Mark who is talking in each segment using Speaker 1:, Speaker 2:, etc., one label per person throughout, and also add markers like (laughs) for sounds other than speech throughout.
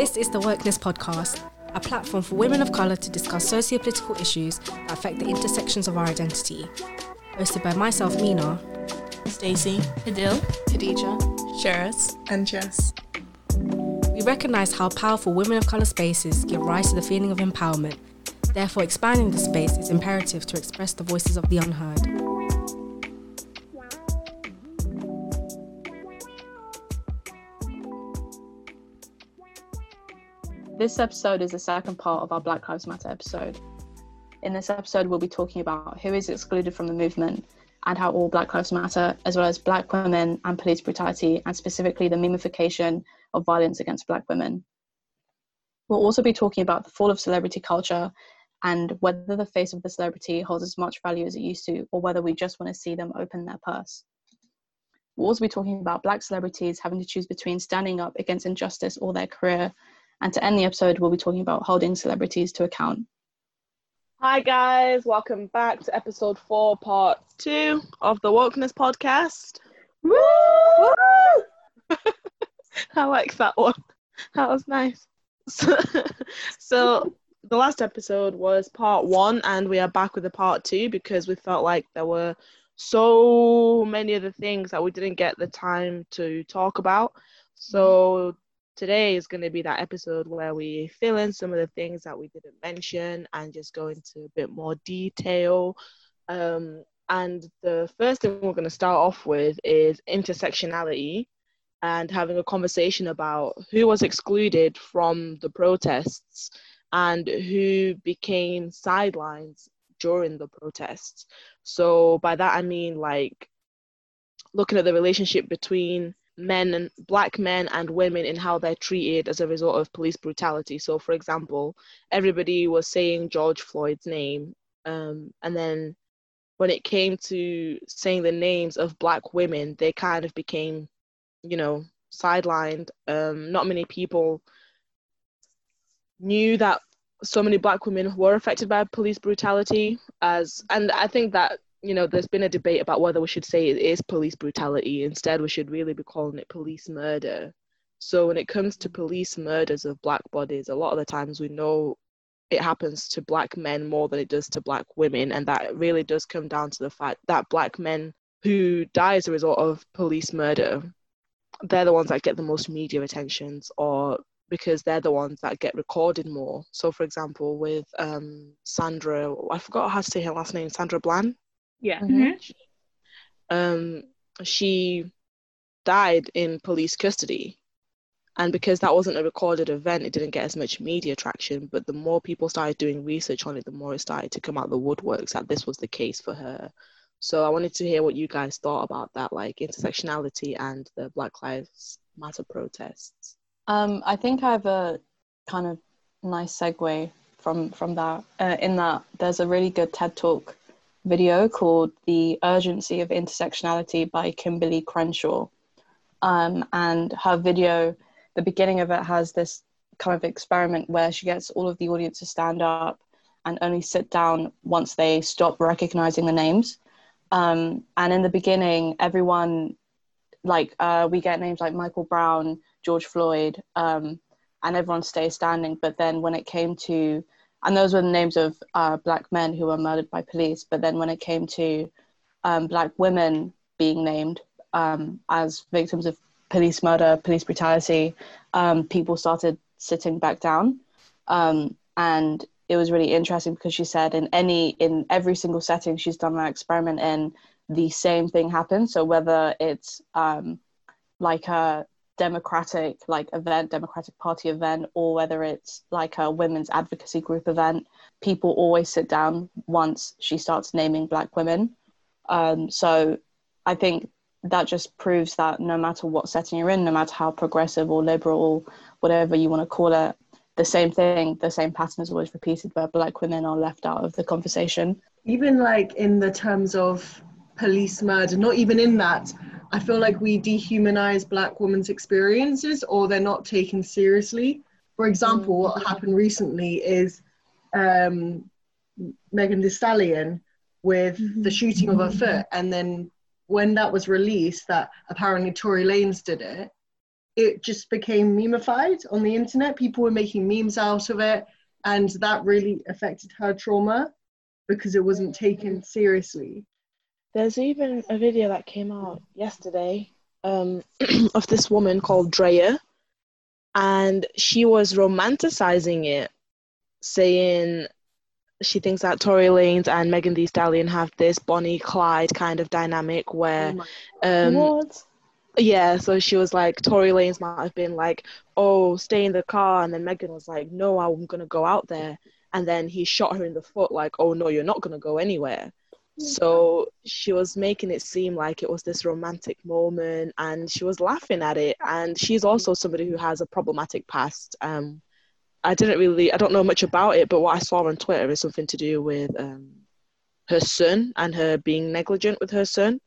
Speaker 1: This is the Wokeness Podcast, a platform for women of colour to discuss socio-political issues that affect the intersections of our identity. Hosted by myself, Mina,
Speaker 2: Stacey,
Speaker 3: Adil,
Speaker 4: Khadija,
Speaker 3: Sheris,
Speaker 4: and Jess.
Speaker 1: We recognise how powerful women of colour spaces give rise to the feeling of empowerment. Therefore, expanding the space is imperative to express the voices of the unheard.
Speaker 4: This episode is the second part of our Black Lives Matter episode. In this episode, we'll be talking about who is excluded from the movement and how all Black Lives Matter, as well as Black women and police brutality, and specifically the memification of violence against Black women. We'll also be talking about the fall of celebrity culture and whether the face of the celebrity holds as much value as it used to, or whether we just want to see them open their purse. We'll also be talking about Black celebrities having to choose between standing up against injustice or their career. And to end the episode, we'll be talking about holding celebrities to account.
Speaker 2: Hi, guys. Welcome back to episode four, part two of the Wokeness Podcast. Woo! (laughs) I like that one. That was nice. So, (laughs) so, the last episode was part one, and we are back with the part two because we felt like there were so many other things that we didn't get the time to talk about. So today is going to be that episode where we fill in some of the things that we didn't mention and just go into a bit more detail. Um, and the first thing we're going to start off with is intersectionality and having a conversation about who was excluded from the protests and who became sidelines during the protests. So, by that I mean like looking at the relationship between men and black men and women in how they're treated as a result of police brutality. So, for example, everybody was saying George Floyd's name, um, and then when it came to saying the names of black women, they kind of became, you know, sidelined. Um, not many people knew that so many black women were affected by police brutality as and i think that you know there's been a debate about whether we should say it is police brutality instead we should really be calling it police murder so when it comes to police murders of black bodies a lot of the times we know it happens to black men more than it does to black women and that really does come down to the fact that black men who die as a result of police murder they're the ones that get the most media attentions or because they're the ones that get recorded more. So, for example, with um, Sandra, I forgot how to say her last name, Sandra Bland. Yeah.
Speaker 3: Mm-hmm.
Speaker 2: Um, she died in police custody. And because that wasn't a recorded event, it didn't get as much media traction. But the more people started doing research on it, the more it started to come out the woodworks that this was the case for her. So I wanted to hear what you guys thought about that, like intersectionality and the Black Lives Matter protests.
Speaker 4: Um, I think I have a kind of nice segue from from that. Uh, in that, there's a really good TED Talk video called "The Urgency of Intersectionality" by Kimberlé Crenshaw, um, and her video, the beginning of it has this kind of experiment where she gets all of the audience to stand up and only sit down once they stop recognizing the names. Um, and in the beginning, everyone, like, uh, we get names like Michael Brown, George Floyd, um, and everyone stays standing. But then when it came to, and those were the names of uh, black men who were murdered by police. But then when it came to um, black women being named um, as victims of police murder, police brutality, um, people started sitting back down. Um, and it was really interesting because she said in any in every single setting she's done that experiment in, the same thing happens. So whether it's um, like a democratic like event democratic party event or whether it's like a women's advocacy group event people always sit down once she starts naming black women. Um, so i think that just proves that no matter what setting you're in no matter how progressive or liberal or whatever you want to call it the same thing the same pattern is always repeated where black women are left out of the conversation.
Speaker 5: Even like in the terms of police murder not even in that I feel like we dehumanize Black women's experiences or they're not taken seriously. For example, what mm. happened recently is um, Megan Thee Stallion with mm-hmm. the shooting of her foot, and then when that was released, that apparently Tory Lanez did it, it just became memeified on the internet. People were making memes out of it, and that really affected her trauma because it wasn't taken seriously.
Speaker 2: There's even a video that came out yesterday um, (clears throat) of this woman called Drea, and she was romanticizing it, saying she thinks that Tory Lanez and Megan Thee Stallion have this Bonnie Clyde kind of dynamic where, um,
Speaker 4: what?
Speaker 2: yeah. So she was like, Tory Lanez might have been like, "Oh, stay in the car," and then Megan was like, "No, I'm gonna go out there," and then he shot her in the foot, like, "Oh no, you're not gonna go anywhere." So she was making it seem like it was this romantic moment and she was laughing at it. And she's also somebody who has a problematic past. Um, I didn't really, I don't know much about it, but what I saw on Twitter is something to do with um, her son and her being negligent with her son.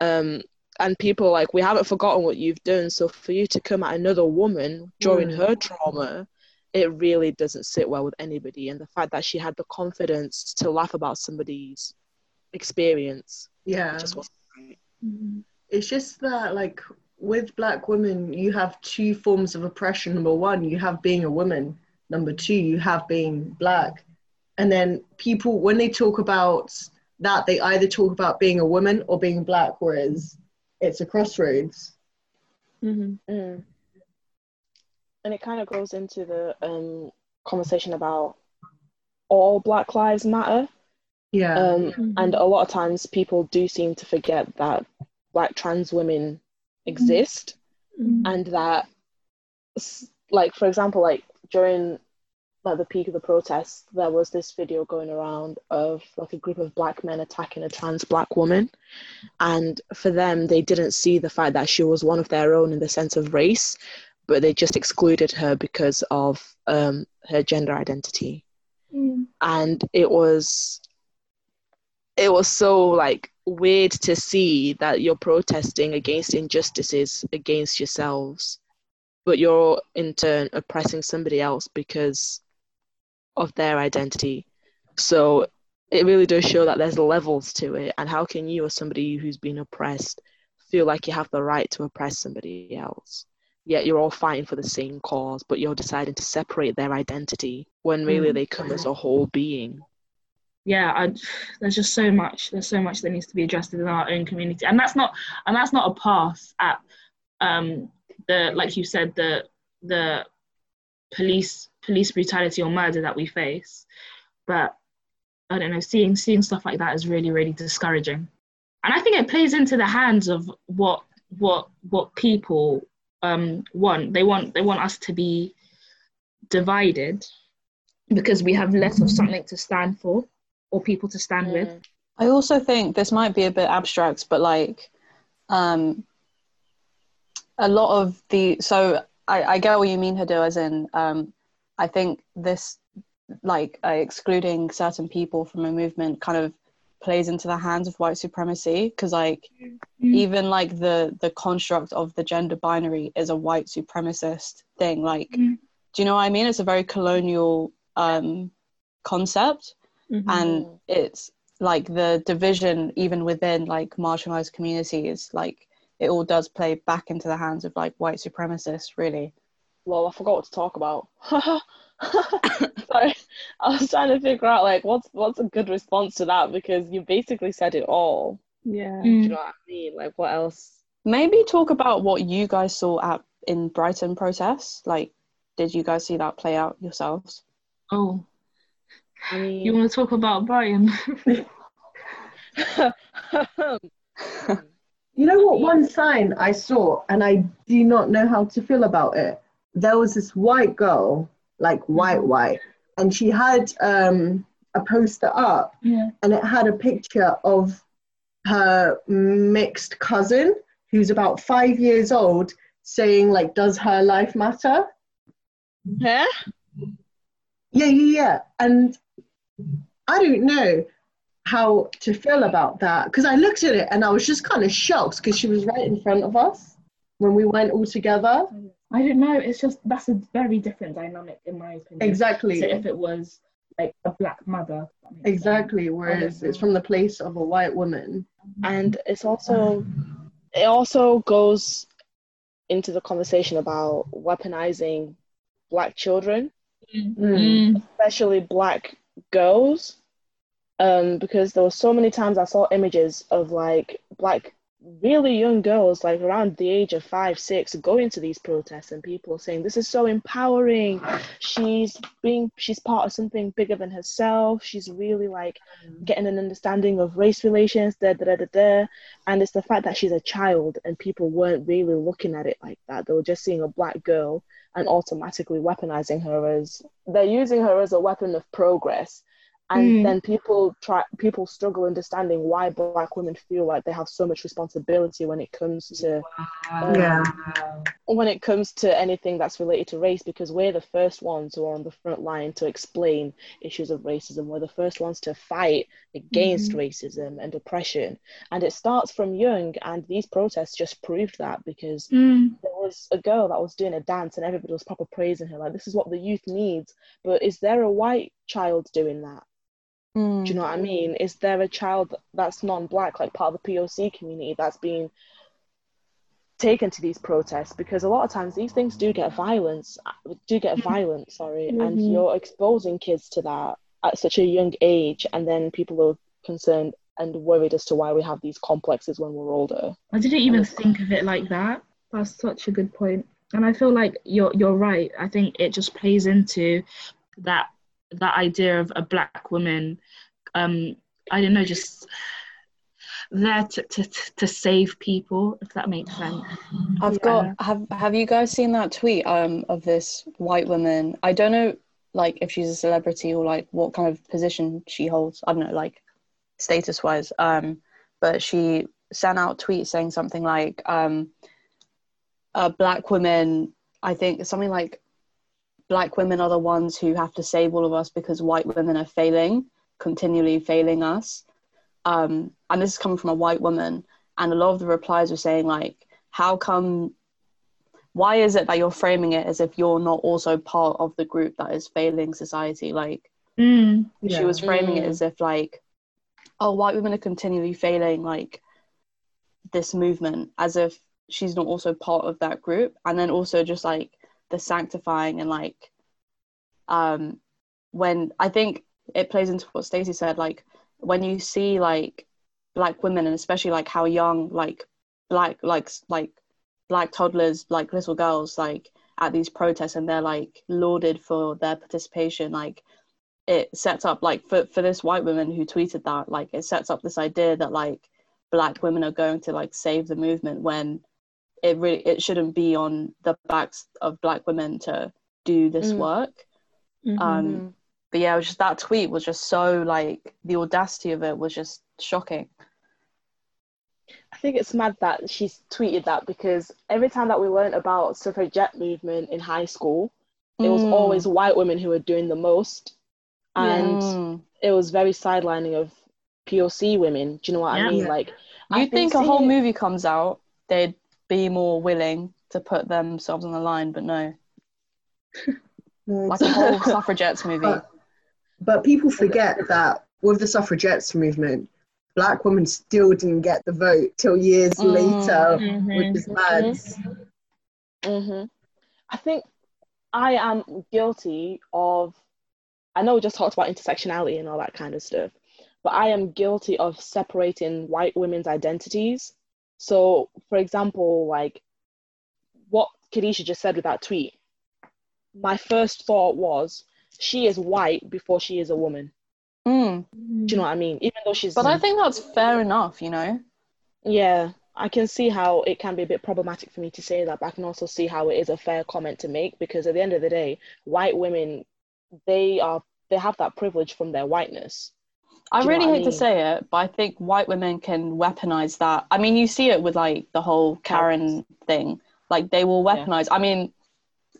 Speaker 2: Um, and people like, we haven't forgotten what you've done. So for you to come at another woman during
Speaker 5: Mm.
Speaker 2: her trauma, it really doesn't sit well with anybody. And the fact that she had the confidence to laugh about somebody's experience
Speaker 5: Yeah.
Speaker 2: just wasn't right.
Speaker 5: It's just that, like, with black women, you have two forms of oppression. Number one, you have being a woman. Number two, you have being black. And then people, when they talk about that, they either talk about being a woman or being black, whereas it's a crossroads.
Speaker 4: Mm-hmm.
Speaker 2: Mm. And it kind of goes into the um, conversation about all Black Lives Matter.
Speaker 5: Yeah.
Speaker 2: Um, And a lot of times people do seem to forget that black trans women exist and that, like, for example, like during like the peak of the protests, there was this video going around of like a group of black men attacking a trans black woman. And for them, they didn't see the fact that she was one of their own in the sense of race, but they just excluded her because of um, her gender identity. And it was it was so like weird to see that you're protesting against injustices against yourselves but you're in turn oppressing somebody else because of their identity. So it really does show that there's levels to it and how can you as somebody who's been oppressed feel like you have the right to oppress somebody else? Yet you're all fighting for the same cause but you're deciding to separate their identity when really
Speaker 5: Mm.
Speaker 2: they come as a whole being
Speaker 3: yeah I, there's just so much there's so much that needs to be addressed within our own community. And that's not and that's not a pass at um the like you said the the police police brutality or murder that we face. But i don't know seeing seeing stuff like that is really really discouraging. And i think it plays into the hands of what what what people um want. They want they want us to be divided because we have less of something to stand for or people to stand with.
Speaker 2: Mm.
Speaker 4: I also think this might be a bit abstract, but like, um, a lot of the so I, I get what you mean, Hado, as in um, I think this like uh, excluding certain people from a movement kind of plays into the hands of white supremacy because like even like the the construct of the gender binary is a white supremacist thing like
Speaker 3: Mm.
Speaker 4: do you know what i mean it's a very colonial um concept and it's like the division even within like marginalized communities like it all does play back into the hands of like white supremacists really
Speaker 2: Well, I forgot what to talk about. (laughs) Sorry, I was trying to figure out like what's what's a good response to that because you basically said it all.
Speaker 4: yeah
Speaker 2: Do you
Speaker 3: Mm.
Speaker 2: know what I mean? Like what else?
Speaker 4: maybe talk about what you guys saw at in brighton protests like did you guys see that play out yourselves
Speaker 3: Oh,
Speaker 2: I mean,
Speaker 3: you want to talk about Brian? (laughs)
Speaker 5: You know what? One sign I saw, and I do not know how to feel about it. There was this white girl, like white, white, and she had um, a poster up,
Speaker 3: yeah.
Speaker 5: and it had a picture of her mixed cousin, who's about five years old, saying like, "Does her life matter?"
Speaker 2: Huh?
Speaker 5: Yeah, yeah, yeah. And I don't know how to feel about that because I looked at it and I was just kind of shocked because she was right in front of us when we went all together.
Speaker 3: I don't know. It's just that's a very different dynamic in my opinion.
Speaker 5: Exactly.
Speaker 3: So if it was like a black mother. that makes sense.
Speaker 5: Exactly. Whereas it's from the place of a white woman.
Speaker 2: and it's also it also goes into the conversation about weaponizing black children,
Speaker 3: Mm.
Speaker 2: especially black girls, um, because there were so many times I saw images of like black, really young girls, like around the age of five, six, going to these protests, and people saying this is so empowering. She's being, she's part of something bigger than herself. She's really like mm-hmm. getting an understanding of race relations, da da da da da. And it's the fact that she's a child, and people weren't really looking at it like that. They were just seeing a black girl and automatically weaponizing her as they're using her as a weapon of progress and
Speaker 3: Mm.
Speaker 2: then people try people struggle understanding why black women feel like they have so much responsibility when it comes to
Speaker 5: Yeah.
Speaker 2: when it comes to anything that's related to race because we're the first ones who are on the front line to explain issues of racism we're the first ones to fight against racism and oppression and it starts from young and these protests just proved that because
Speaker 3: Mm.
Speaker 2: there was a girl that was doing a dance and everybody was proper praising her like this is what the youth needs but is there a white child doing that
Speaker 4: Mm.
Speaker 2: do you know what I mean? Is there a child that's non-black, like part of the POC community, that's being taken to these protests? Because a lot of times these things do get violence, do get violent, sorry, and
Speaker 3: Mhm.
Speaker 2: you're exposing kids to that at such a young age, and then people are concerned and worried as to why we have these complexes when we're older.
Speaker 3: I didn't even think of it like that. That's such a good point. And I feel like you're you're right. I think it just plays into that that idea of a black woman um I don't know, just there to, to, to save people, if that makes sense. (gasps)
Speaker 4: I've got have have you guys seen that tweet um of this white woman? I don't know like if she's a celebrity or like what kind of position she holds. I don't know, like status wise. Um but she sent out tweets saying something like um uh, black woman I think something like black women are the ones who have to save all of us because white women are failing, continually failing us. Um and this is coming from a white woman and a lot of the replies were saying like how come why is it that you're framing it as if you're not also part of the group that is failing society like
Speaker 3: Mm.
Speaker 4: she was framing it
Speaker 2: Mm.
Speaker 4: as if like oh white women are continually failing like this movement as if she's not also part of that group and then also just like the sanctifying and like um when i think it plays into what Stacey said like when you see like black women and especially like how young like black like like black toddlers like little girls like at these protests and they're like lauded for their participation like it sets up like for, for this white woman who tweeted that like it sets up this idea that like black women are going to like save the movement when it really it shouldn't be on the backs of black women to do this
Speaker 2: Mm.
Speaker 4: work
Speaker 3: Mhm.
Speaker 4: um but yeah it was just that tweet was just so like the audacity of it was just shocking
Speaker 2: I think it's mad that she's tweeted that because every time that we learned about suffragette movement in high school, it was
Speaker 4: Mm.
Speaker 2: always white women who were doing the most, and
Speaker 4: Mm.
Speaker 2: it was very sidelining of POC women. Do you know what
Speaker 3: Yeah.
Speaker 2: I mean? Like, I've
Speaker 4: think a whole movie comes out they'd be more willing to put themselves on the line but no like a whole (laughs) suffragettes movie
Speaker 5: But, but people forget that with the suffragettes movement, black women still didn't get the vote till years
Speaker 4: Mm.
Speaker 5: later,
Speaker 3: Mhm.
Speaker 5: which is mad.
Speaker 2: hmm I think I am guilty of. I know we just talked about intersectionality and all that kind of stuff, but I am guilty of separating white women's identities. So, for example, like what Kadisha just said with that tweet, my first thought was she is white before she is a woman.
Speaker 4: Mm.
Speaker 2: Do you know what I mean? Even though she's
Speaker 4: but i think that's fair enough you know
Speaker 2: Yeah, I can see how it can be a bit problematic for me to say that, but I can also see how it is a fair comment to make because at the end of the day, white women, they are they have that privilege from their whiteness.
Speaker 4: I
Speaker 2: Do you know
Speaker 4: really
Speaker 2: what I
Speaker 4: hate to say it, but I think white women can weaponize that. I mean, you see it with like the whole Karen thing. Like they will
Speaker 2: Yeah.
Speaker 4: weaponize. I mean,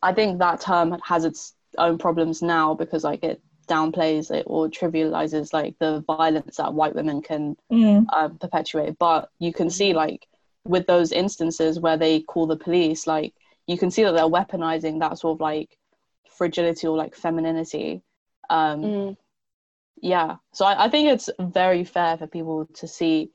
Speaker 4: I think that term has its own problems now because like it downplays it or trivializes like the violence that white women can
Speaker 3: Mm.
Speaker 4: um, perpetuate. But you can see like with those instances where they call the police, like you can see that they're weaponizing that sort of like fragility or like femininity. Um,
Speaker 2: Mm,
Speaker 4: yeah. So I, I think it's very fair for people to see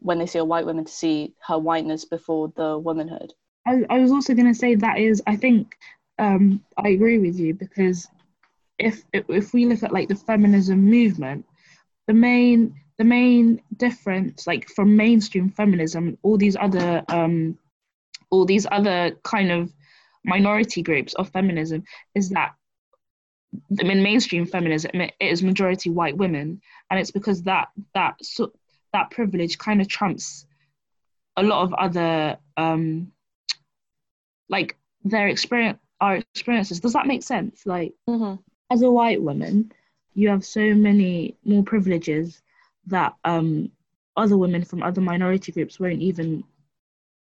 Speaker 4: when they see a white woman to see her whiteness before the womanhood.
Speaker 6: I, I was also going to say that is, I think, um, I agree with you because if if we look at like the feminism movement, the main the main difference, like from mainstream feminism, all these other um, all these other kind of minority groups of feminism, is that I mean mainstream feminism it is majority white women, and it's because that that so, that privilege kind of trumps a lot of other um, like their experience our experiences. Does that make sense? Like
Speaker 4: Mm-hmm.
Speaker 6: as a white woman, you have so many more privileges that um, other women from other minority groups won't even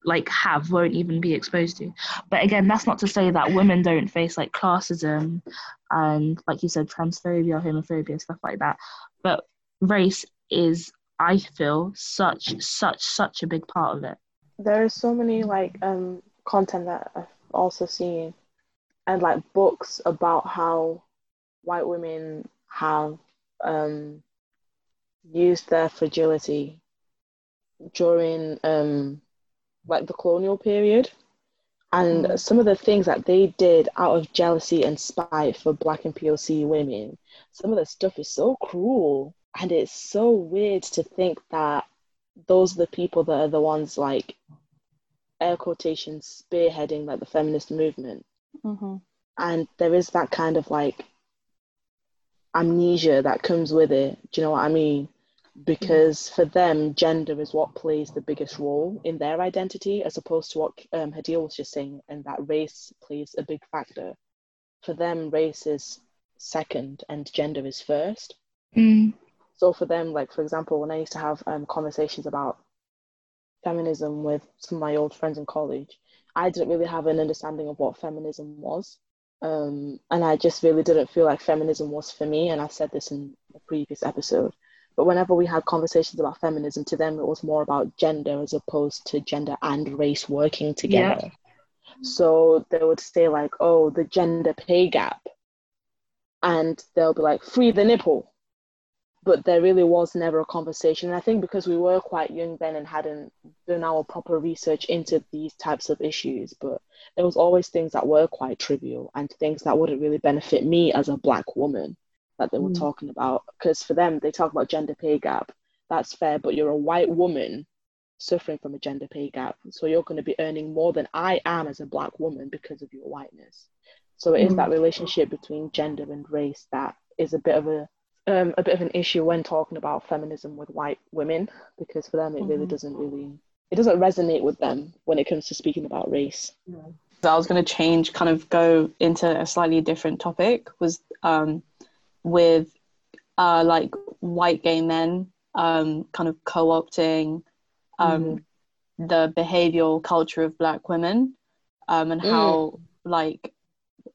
Speaker 6: like have, won't even be exposed to. But again, that's not to say that women don't face like classism and, like you said, transphobia, homophobia, stuff like that. But race is, I feel, such, such, such a big part of it.
Speaker 2: there is so many like um content that I've also seen and like books about how white women have um used their fragility during um like the colonial period. And some of the things that they did out of jealousy and spite for black and POC women some of the stuff is so cruel. And it's so weird to think that those are the people that are the ones like air quotations spearheading like the feminist movement.
Speaker 4: Mm-hmm.
Speaker 2: and there is that kind of like amnesia that comes with it. Do you know what i mean because for them gender is what plays the biggest role in their identity as opposed to what um, Hadil was just saying and that race plays a big factor. For them race is second and gender is first.
Speaker 6: Mm.
Speaker 2: so for them like for example when i used to have um, conversations about feminism with some of my old friends in college i didn't really have an understanding of what feminism was. Um, and i just really didn't feel like feminism was for me and i said this in a previous episode but whenever we had conversations about feminism to them it was more about gender as opposed to gender and race working together Yeah. so they would say like oh the gender pay gap and they'll be like free the nipple but there really was never a conversation. And I think because we were quite young then and hadn't done our proper research into these types of issues, but there was always things that were quite trivial and things that wouldn't really benefit me as a black woman that they were
Speaker 4: Mm.
Speaker 2: talking about. Because for them, they talk about gender pay gap. That's fair, but you're a white woman suffering from a gender pay gap. So you're going to be earning more than I am as a black woman because of your whiteness. So it is
Speaker 4: Mm.
Speaker 2: that relationship between gender and race that is a bit of a um, a bit of an issue when talking about feminism with white women because for them it really
Speaker 4: Mhm.
Speaker 2: doesn't really it doesn't resonate with them when it comes to speaking about race.
Speaker 4: So I was going to change, kind of go into a slightly different topic. Was um, with uh, like white gay men, um, kind of co-opting um, the behavioral culture of black women, um, and how like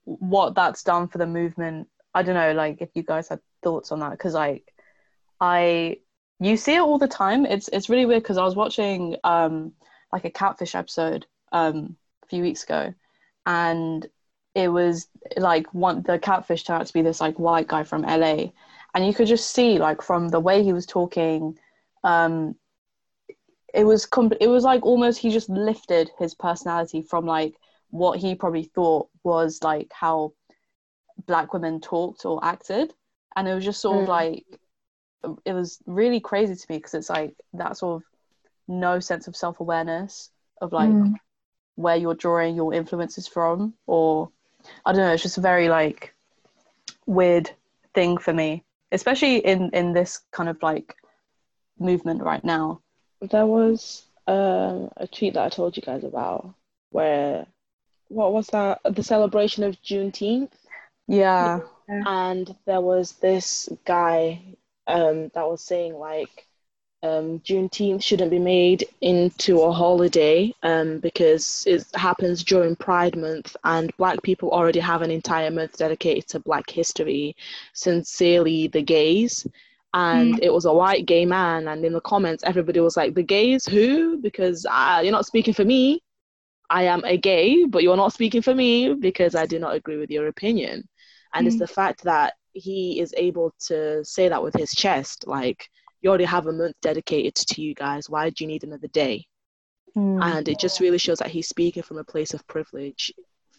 Speaker 4: what that's done for the movement. I don't know, like if you guys had thoughts on that, because like I you see it all the time. It's it's really weird because I was watching um like a catfish episode um a few weeks ago, and it was like one the catfish turned out to be this like white guy from LA, and you could just see like from the way he was talking, um, it was com- it was like almost he just lifted his personality from like what he probably thought was like how black women talked or acted, and it was just sort of
Speaker 2: Mm.
Speaker 4: like it was really crazy to me because it's like that sort of no sense of self awareness of like
Speaker 6: Mm.
Speaker 4: where you're drawing your influences from or i don't know it's just a very like weird thing for me especially in in this kind of like movement right now.
Speaker 2: There was um, a tweet that I told you guys about where what was that? The celebration of Juneteenth?
Speaker 4: Yeah.
Speaker 2: And there was this guy um, that was saying like um, Juneteenth shouldn't be made into a holiday um, because it happens during Pride Month, and Black people already have an entire month dedicated to Black history. Sincerely, the gays. And it was a white gay man, and in the comments, everybody was like, "The gays who?" Because uh, you're not speaking for me. I am a gay, but you're not speaking for me because I do not agree with your opinion. And it's
Speaker 6: Mm.
Speaker 2: the fact that he is able to say that with his chest, like, you already have a month dedicated to you guys. Why do you need another day?
Speaker 4: Mm.
Speaker 2: and it just really shows that he's speaking from a place of privilege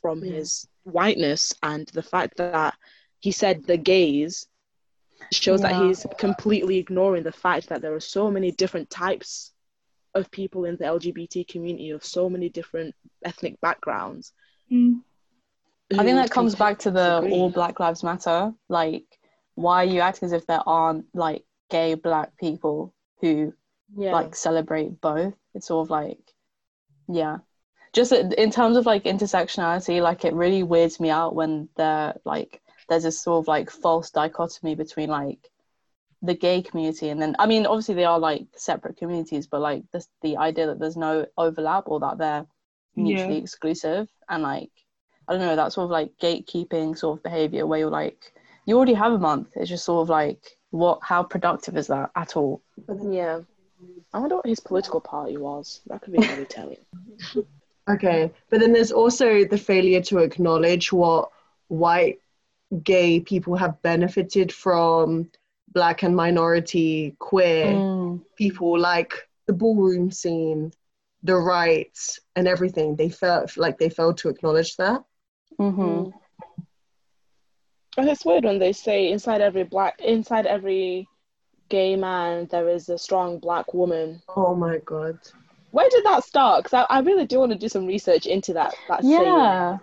Speaker 2: from
Speaker 5: Yeah.
Speaker 2: his whiteness and the fact that he said the gays shows that he's completely ignoring the fact that there are so many different types of people in the LGBT community of so many different ethnic backgrounds.
Speaker 6: Mm.
Speaker 4: I think that comes back to the
Speaker 2: disagree.
Speaker 4: all Black Lives Matter. Like, why are you acting as if there aren't like gay black people who
Speaker 2: yeah.
Speaker 4: like celebrate both? It's sort of like, yeah. Just in terms of like intersectionality, like it really weirds me out when there like there's this sort of like false dichotomy between like the gay community and then I mean obviously they are like separate communities, but like this the idea that there's no overlap or that they're mutually exclusive and like I don't know that sort of like gatekeeping sort of behavior where you're like you already have a month. It's just sort of like what how productive is that at all?
Speaker 2: yeah. I wonder what his political party was. That could be really telling. (laughs)
Speaker 5: Okay, but then there's also the failure to acknowledge what white gay people have benefited from black and minority queer
Speaker 4: Mm.
Speaker 5: people like the ballroom scene, the rights and everything. They felt like they failed to acknowledge that.
Speaker 4: hmm
Speaker 2: And it's weird when they say inside every black, inside every gay man, there is a strong black woman.
Speaker 5: Oh my god.
Speaker 2: Where did that start? Because I, I really do want to do some research into that. That saying.
Speaker 4: Yeah.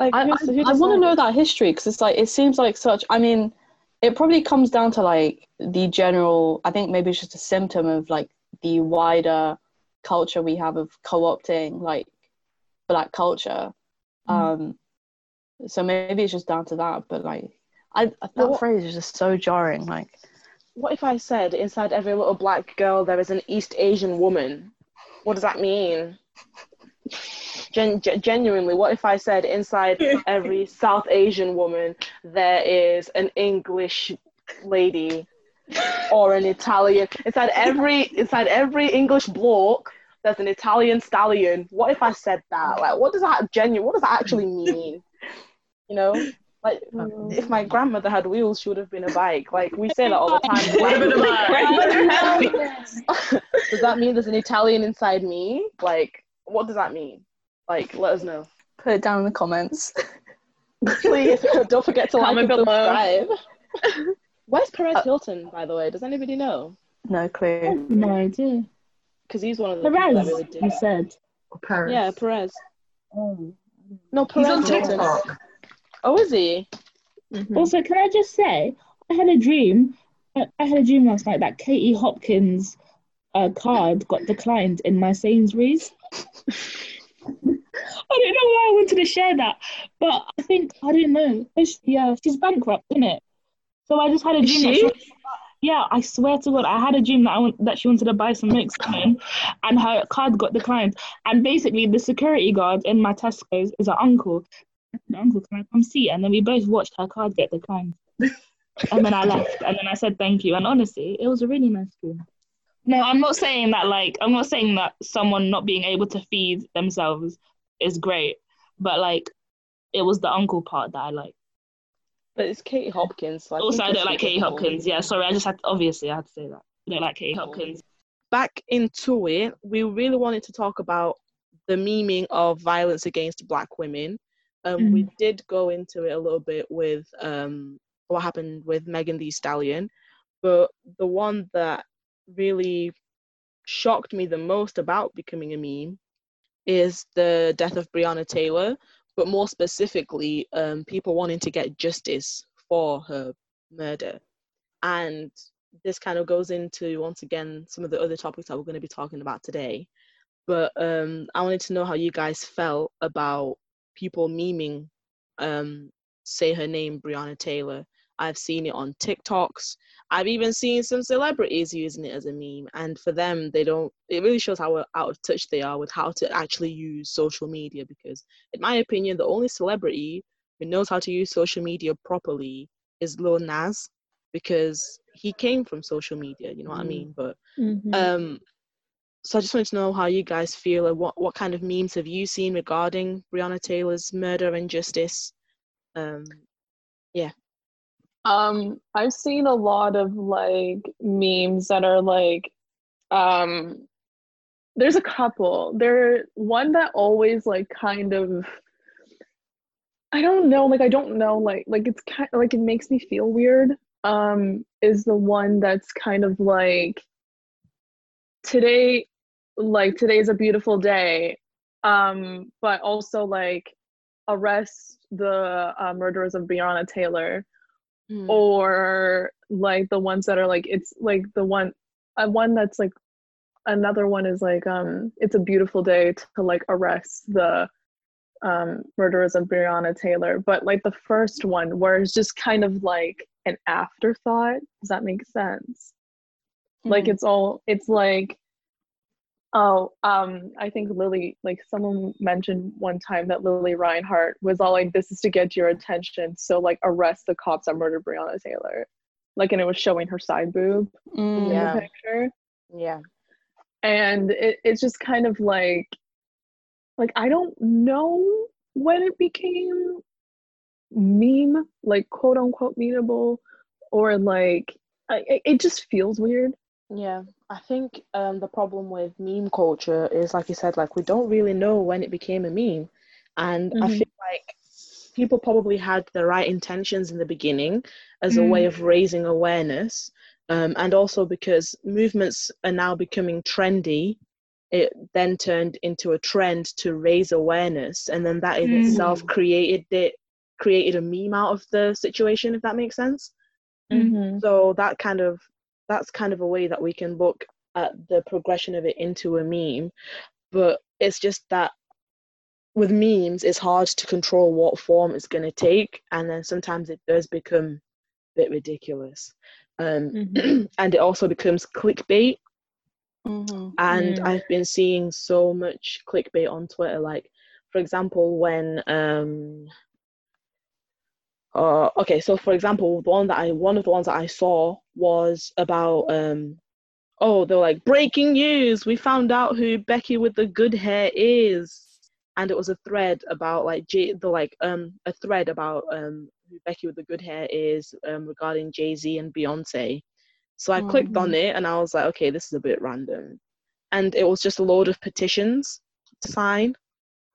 Speaker 2: Like,
Speaker 4: I,
Speaker 2: who
Speaker 4: I, want to know that history because it's like it seems like such. I mean, it probably comes down to like the general. I think maybe it's just a symptom of like the wider culture we have of co-opting like black culture. Um, so maybe it's just down to that. But like, I that
Speaker 2: what-
Speaker 4: phrase is just so jarring. Like,
Speaker 2: What if I said inside every little black girl there is an East Asian woman? What does that mean? Gen- gen- genuinely, what if I said inside every (laughs) South Asian woman there is an English lady or an Italian? Inside every inside every English bloke there's an Italian stallion. What if I said that? Like, what does that genuine? What does that actually mean? You know, like (laughs) oh. if my grandmother had wheels, she would have been a bike. Like we say that all the (laughs) time.
Speaker 5: Would have been a bike.
Speaker 2: Grandmother had (laughs) wheels. does that mean there's an Italian inside me? Like, what does that mean? Like, let us know.
Speaker 4: put it down in the comments.
Speaker 2: Please don't forget to like
Speaker 6: Comment
Speaker 2: and
Speaker 6: below.
Speaker 2: subscribe. Where's Perez uh, Hilton, by the way? Does anybody know?
Speaker 4: no clue.
Speaker 6: No idea.
Speaker 2: Because he's one of the people that
Speaker 6: Perez,
Speaker 2: really
Speaker 6: you
Speaker 2: did.
Speaker 6: said.
Speaker 5: Paris.
Speaker 2: Yeah, Perez.
Speaker 6: Oh.
Speaker 2: No,
Speaker 5: He's
Speaker 2: Perez
Speaker 5: on
Speaker 2: Hilton.
Speaker 5: TikTok.
Speaker 2: Oh, is he? Mm-hmm.
Speaker 6: Also, can I just say, I had a dream. I, I had a dream last night that Katie Hopkins' uh, card got declined in my Sainsbury's. (laughs) I don't know why I wanted to share that, but I think I don't know. Yeah, uh, she's bankrupt, isn't it? So I just had a
Speaker 2: Is
Speaker 6: dream. that
Speaker 2: she?
Speaker 6: she- yeah, I swear to God, I had a dream that I want, that she wanted to buy some milk something, and her card got declined. And basically, the security guard in my Tesco's is her uncle. The uncle, can I come see? And then we both watched her card get declined. and then I left, and then I said thank you. And honestly, it was a really nice dream. No, I'm not saying that. Like, I'm not saying that someone not being able to feed themselves is great, but like, it was the uncle part that I like.
Speaker 2: But it's Katie Hopkins. So I
Speaker 6: Also,
Speaker 2: think
Speaker 6: I don't like Katie. Hopkins. Yeah, sorry, I just had obviously I had to say that. I don't like Katie oh. Hopkins.
Speaker 2: Back into it, we really wanted to talk about the memeing of violence against Black women. Um, We did go into it a little bit with um, what happened with Megan Thee Stallion, but the one that really shocked me the most about becoming a meme is the death of Breonna Taylor, but more specifically, um, people wanting to get justice for her murder. And this kind of goes into, once again, some of the other topics that we're going to be talking about today. But um, I wanted to know how you guys felt about people memeing, um, say her name, Breonna Taylor. I've seen it on TikToks. I've even seen some celebrities using it as a meme, and for them, they don't. It really shows how out of touch they are with how to actually use social media. Because, in my opinion, the only celebrity who knows how to use social media properly is Lil Nas, because he came from social media. You know what I mean? But um, so I just wanted to know how you guys feel and what what kind of memes have you seen regarding Breonna Taylor's murder and justice? Um, yeah.
Speaker 7: Um, I've seen a lot of like memes that are like, um, there's a couple. There one that always like kind of I don't know, like I don't know, like like it's kind of like it makes me feel weird. Um, is the one that's kind of like today, like today's a beautiful day, um, but also like arrest the uh, murderers of Breonna Taylor,
Speaker 2: Mm.
Speaker 7: or like the ones that are like it's like the one, uh, one that's like another one is like um it's a beautiful day to like arrest the um murderers of Breonna Taylor but like the first one where it's just kind of like an afterthought does that make sense like
Speaker 4: Mhm.
Speaker 7: it's all it's like oh um I think Lily like someone mentioned one time that Lili Reinhart was all like this is to get your attention so like arrest the cops that murdered Breonna Taylor like and it was showing her side boob
Speaker 4: Mm.
Speaker 7: in
Speaker 2: Yeah.
Speaker 7: the picture
Speaker 2: Yeah.
Speaker 7: and it, it's just kind of like like i don't know when it became meme like quote unquote memeable or like I, it- it just feels weird
Speaker 2: Yeah, I think um, the problem with meme culture is, like you said, like we don't really know when it became a meme, and I
Speaker 7: Mhm.
Speaker 2: feel like people probably had the right intentions in the beginning as a way of raising awareness, um, and also because movements are now becoming trendy, it then turned into a trend to raise awareness, and then that in itself created it created a meme out of the situation, if that makes sense.
Speaker 7: Mm-hmm.
Speaker 2: so that kind of that's kind of a way that we can look at the progression of it into a meme but it's just that with memes it's hard to control what form it's going to take and then sometimes it does become a bit ridiculous um,
Speaker 7: Mhm. (clears throat)
Speaker 2: and it also becomes clickbait
Speaker 4: Mhm.
Speaker 2: and
Speaker 7: Mm.
Speaker 2: I've been seeing so much clickbait on Twitter. Like, for example, when um, uh, okay, so for example, the one that I one of the ones that I saw was about um, oh, they're like breaking news. We found out who Becky with the good hair is, and it was a thread about like J the like um a thread about um who Becky with the good hair is um regarding Jay Z and Beyonce. So I clicked on it and I was like, okay, this is a bit random. And it was just a load of petitions to sign.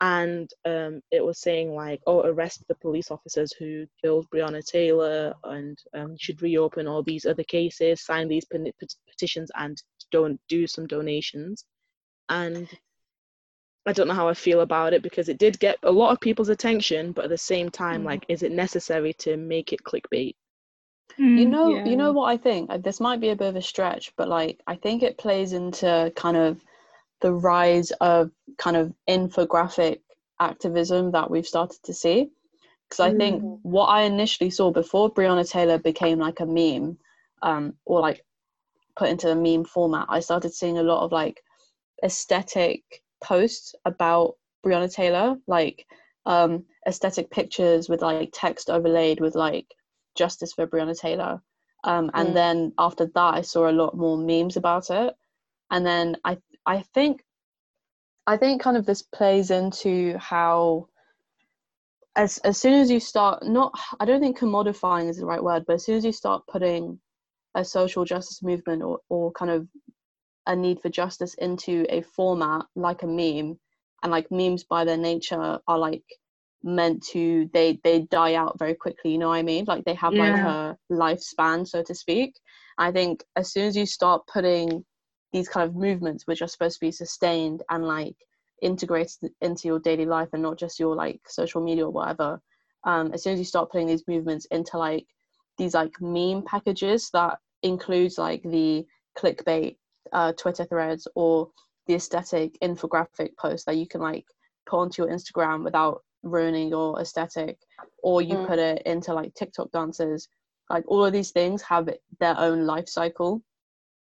Speaker 2: And um, it was saying, like, oh, arrest the police officers who killed Breonna Taylor and um, should reopen all these other cases, sign these pe- pet- petitions, and don't do some donations. And I don't know how I feel about it because it did get a lot of people's attention, but at the same time,
Speaker 4: Mhm.
Speaker 2: like, is it necessary to make it clickbait?
Speaker 4: You
Speaker 3: Mm,
Speaker 4: know,
Speaker 3: yeah.
Speaker 4: you know what I think. This might be a bit of a stretch, but like I think it plays into kind of the rise of kind of infographic activism that we've started to see. Because I think what I initially saw before Breonna Taylor became like a meme, um, or like put into a meme format, I started seeing a lot of like aesthetic posts about Breonna Taylor, like um, aesthetic pictures with like text overlaid with like justice for Breonna Taylor. Um, and
Speaker 2: Mm.
Speaker 4: then after that, I saw a lot more memes about it. And then I, I think, I think kind of this plays into how, as as soon as you start, not, I don't think commodifying is the right word, but as soon as you start putting a social justice movement or, or kind of a need for justice into a format like a meme, and like memes by their nature are like meant to they they die out very quickly you know what i mean? Like they have like a lifespan so to speak. I think as soon as you start putting these kind of movements which are supposed to be sustained and like integrated into your daily life and not just your like social media or whatever um as soon as you start putting these movements into like these like meme packages that includes like the clickbait uh twitter threads or the aesthetic infographic post that you can like put onto your instagram without ruining your aesthetic or you
Speaker 2: Mm.
Speaker 4: put it into like tiktok dances like all of these things have their own life cycle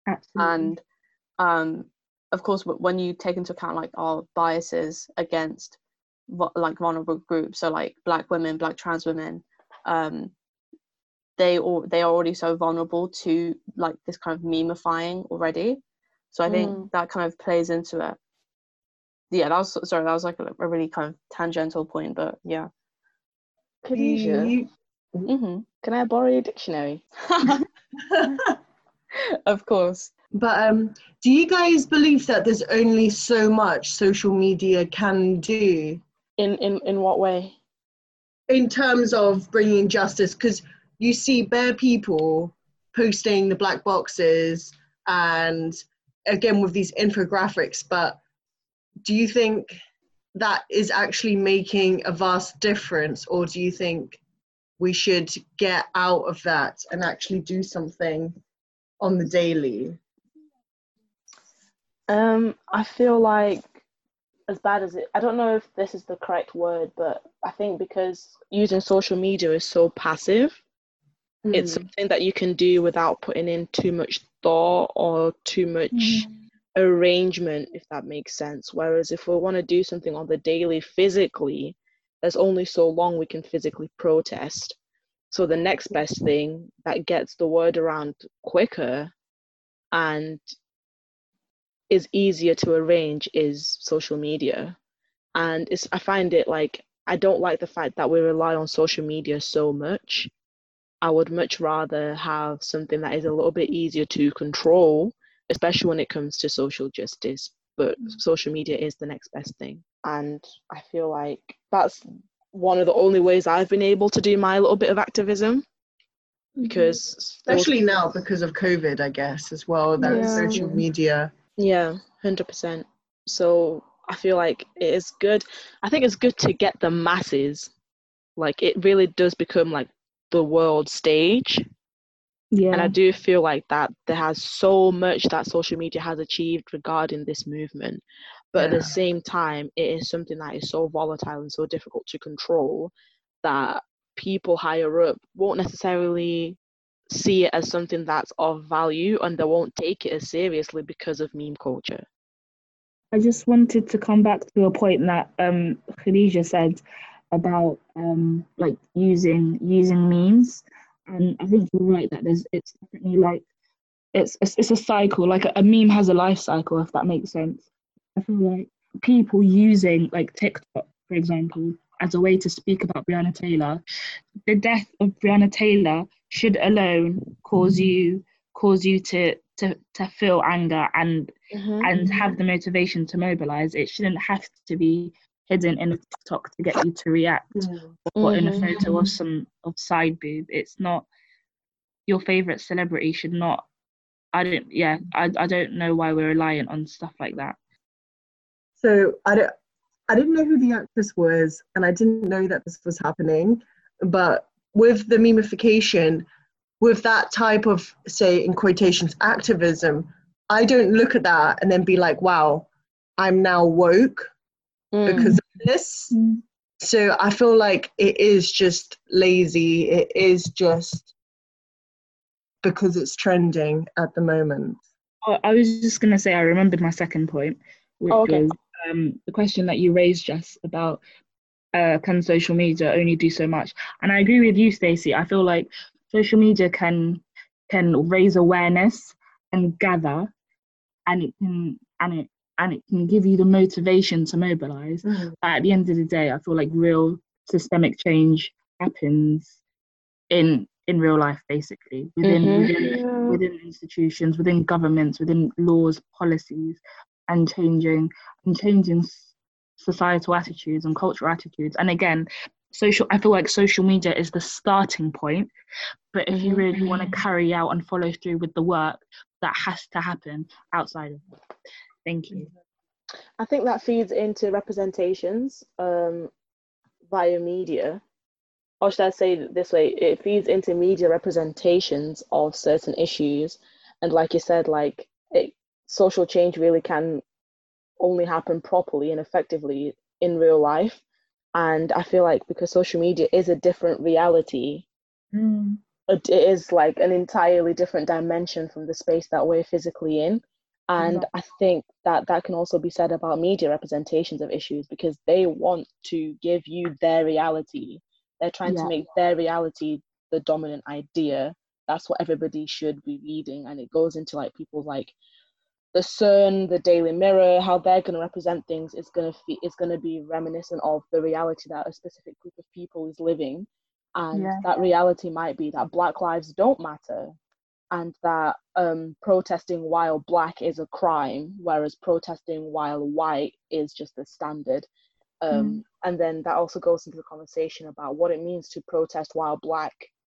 Speaker 3: Absolutely.
Speaker 4: and um of course w- when you take into account like our biases against like vulnerable groups so like black women black trans women um they or they are already so vulnerable to like this kind of memifying already. So i think
Speaker 2: Mm.
Speaker 4: that kind of plays into it. Yeah that was sorry that was like a, a really kind of tangential point but yeah.
Speaker 2: Khadijah,
Speaker 5: You-
Speaker 4: hmm
Speaker 2: can I borrow your dictionary? (laughs)
Speaker 4: of course
Speaker 5: But um, do you guys believe that there's only so much social media can do
Speaker 2: In in in what way?
Speaker 5: in terms of bringing justice? Because you see bare people posting the black boxes and again with these infographics, but do you think that is actually making a vast difference, or do you think we should get out of that and actually do something on the daily?
Speaker 2: Um, I feel like as bad as it, I don't know if this is the correct word, but I think because using social media is so passive, it's
Speaker 5: Mm.
Speaker 2: something that you can do without putting in too much thought or too much arrangement, if that makes sense. Whereas if we want to do something on the daily physically, there's only so long we can physically protest. So the next best thing that gets the word around quicker and is easier to arrange is social media. And it's I find it like I don't like the fact that we rely on social media so much. I would much rather have something that is a little bit easier to control, especially when it comes to social justice. But mm. social media is the next best thing. And I feel like that's one of the only ways I've been able to do my little bit of activism mm-hmm. because there was-
Speaker 5: Especially now because of COVID, I guess, as well, that
Speaker 7: Yeah.
Speaker 5: social media.
Speaker 2: Yeah, hundred percent. So I feel like it is good. I think it's good to get the masses. Like it really does become like the world stage,
Speaker 6: Yeah.
Speaker 2: and I do feel like that there has so much that social media has achieved regarding this movement. But at the same time, it is something that is so volatile and so difficult to control that people higher up won't necessarily see it as something that's of value and they won't take it as seriously because of meme culture.
Speaker 6: I just wanted to come back to a point that um Khadija said about um like using using memes, and I think you're right that there's it's definitely like it's it's, it's a cycle. Like a, a meme has a life cycle, if that makes sense. I feel like people using like TikTok, for example, as a way to speak about Breonna Taylor, the death of Breonna Taylor should alone cause mm-hmm. you cause you to to to feel anger and mm-hmm. and mm-hmm. have the motivation to mobilize. It shouldn't have to be hidden in a TikTok to get you to react or in a
Speaker 2: Mhm.
Speaker 6: photo of some of side boob. It's not your favorite celebrity should not. I don't. Yeah, I I don't know why we're reliant on stuff like that.
Speaker 5: So I don't, I didn't know who the actress was, and I didn't know that this was happening. But with the memification, with that type of, say, in quotations, activism, I don't look at that and then be like, wow, I'm now woke
Speaker 2: Mm.
Speaker 5: because of this. So I feel like it is just lazy. It is just because it's trending at the moment.
Speaker 6: Oh, I was just gonna say I remembered my second point, which
Speaker 2: Oh, okay.
Speaker 6: was um, the question that you raised just about uh, can social media only do so much? And I agree with you, Stacey. I feel like social media can can raise awareness and gather, and it can and it and it can give you the motivation to mobilize. But at the end of the day, I feel like real systemic change happens in in real life, basically within
Speaker 2: Mhm.
Speaker 6: within within institutions, within governments, within laws, policies, and changing and changing societal attitudes and cultural attitudes. And again, social. I feel like social media is the starting point, but if you really want to carry out and follow through with the work, that has to happen outside of it. Thank you.
Speaker 2: I think that feeds into representations um, via media. Or should I say it this way? It feeds into media representations of certain issues. And like you said, like it, social change really can only happen properly and effectively in real life. And I feel like because social media is a different reality, mm. it it is like an entirely different dimension from the space that we're physically in. And i think that that can also be said about media representations of issues because they want to give you their reality. They're trying
Speaker 6: Yeah.
Speaker 2: to make their reality the dominant idea. That's what everybody should be reading. And it goes into like people like the sun the daily mirror how they're going to represent things is going to fe- is going to be reminiscent of the reality that a specific group of people is living and
Speaker 6: Yeah.
Speaker 2: that reality might be that black lives don't matter and that um, protesting while black is a crime, whereas protesting while white is just the standard. Um,
Speaker 7: Mm.
Speaker 2: And then that also goes into the conversation about what it means to protest while black.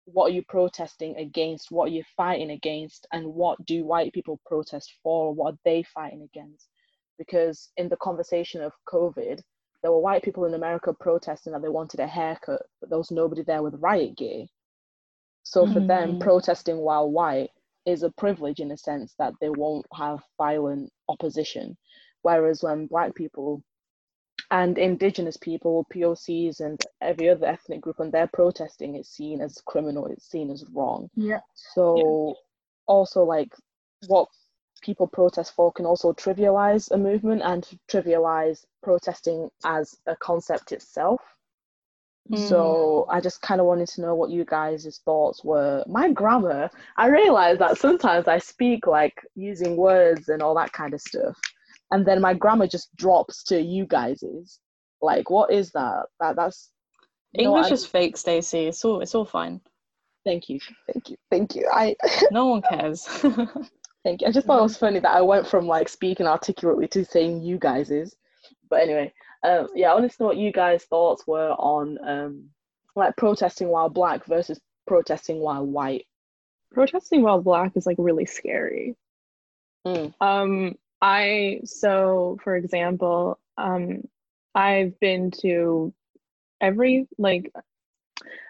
Speaker 2: What are you protesting against? What are you fighting against? And what do white people protest for? What are they fighting against? Because in the conversation of COVID, there were white people in America protesting that they wanted a haircut, but there was nobody there with riot gear. So for them,
Speaker 4: Mhm.
Speaker 2: protesting while white is a privilege in a sense that they won't have violent opposition. Whereas when black people and indigenous people, POCs, and every other ethnic group, when they're protesting, it's seen as criminal, it's seen as wrong.
Speaker 3: Yeah.
Speaker 2: So, also, like, what people protest for can also trivialize a movement and trivialize protesting as a concept itself. Mm. So I just kind of wanted to know what you guys' thoughts were. My grammar, I realize that sometimes I speak like using words and all that kind of stuff, and then my grammar just drops to you guys's. Like, what is that? That that's you know what,
Speaker 4: English
Speaker 2: I-
Speaker 4: is fake, Stacey. It's all it's all fine.
Speaker 2: Thank you, thank you, thank you. I (laughs)
Speaker 4: No one cares. (laughs)
Speaker 2: thank you. I just thought it was funny that I went from like speaking articulately to saying you guys's. But anyway, um, yeah, I wanted to know what you guys' thoughts were on um, like protesting while black versus protesting while white.
Speaker 7: Protesting while black is like really scary.
Speaker 2: Mm.
Speaker 7: Um, I so for example, um, I've been to every like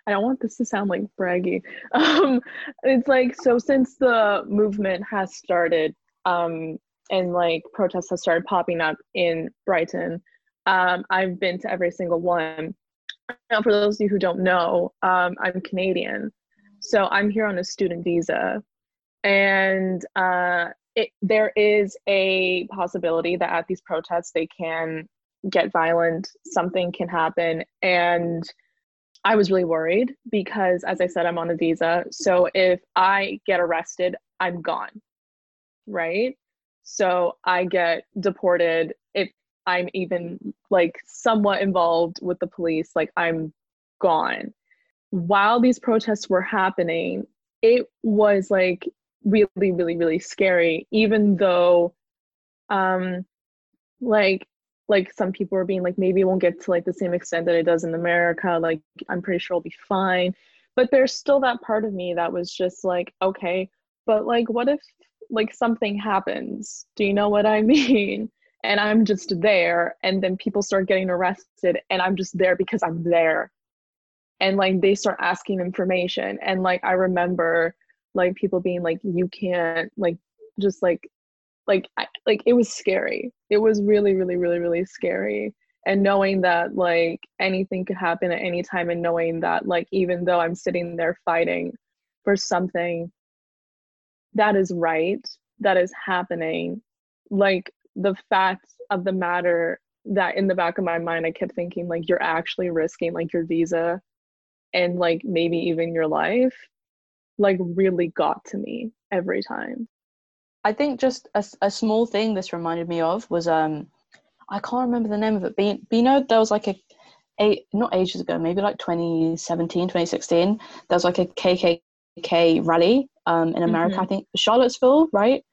Speaker 7: I don't want this to sound like braggy. (laughs) Um, it's like so since the movement has started, um, and like protests have started popping up in Brighton, um, I've been to every single one. Now, for those of you who don't know, um, I'm Canadian, so I'm here on a student visa, and uh, it, there is a possibility that at these protests they can get violent, something can happen, and I was really worried because, as I said, I'm on a visa. So if I get arrested, I'm gone, right? So I get deported. If I'm even like somewhat involved with the police, like I'm gone. While these protests were happening, it was like really, really, really scary, even though, um, like like some people are being like maybe it won't get to like the same extent that it does in america like i'm pretty sure it'll be fine. But there's still that part of me that was just like okay but like what if like something happens? Do you know what i (laughs) mean? And i'm just there and then people start getting arrested and i'm just there because i'm there. And like they start asking information and like i remember like people being like you can't like just like like I, like it was scary. It was really really really really scary. And knowing that like anything could happen at any time and knowing that like even though i'm sitting there fighting for something that is right that is happening. Like the fact of the matter that in the back of my mind i kept thinking like you're actually risking like your visa and like maybe even your life like really got to me every time
Speaker 4: I think just a, a small thing this reminded me of was um I can't remember the name of it. But, you- know there was like a eight not ages ago, maybe like 2017, 2016, there was like a KKK rally um in America, I think Charlottesville, right?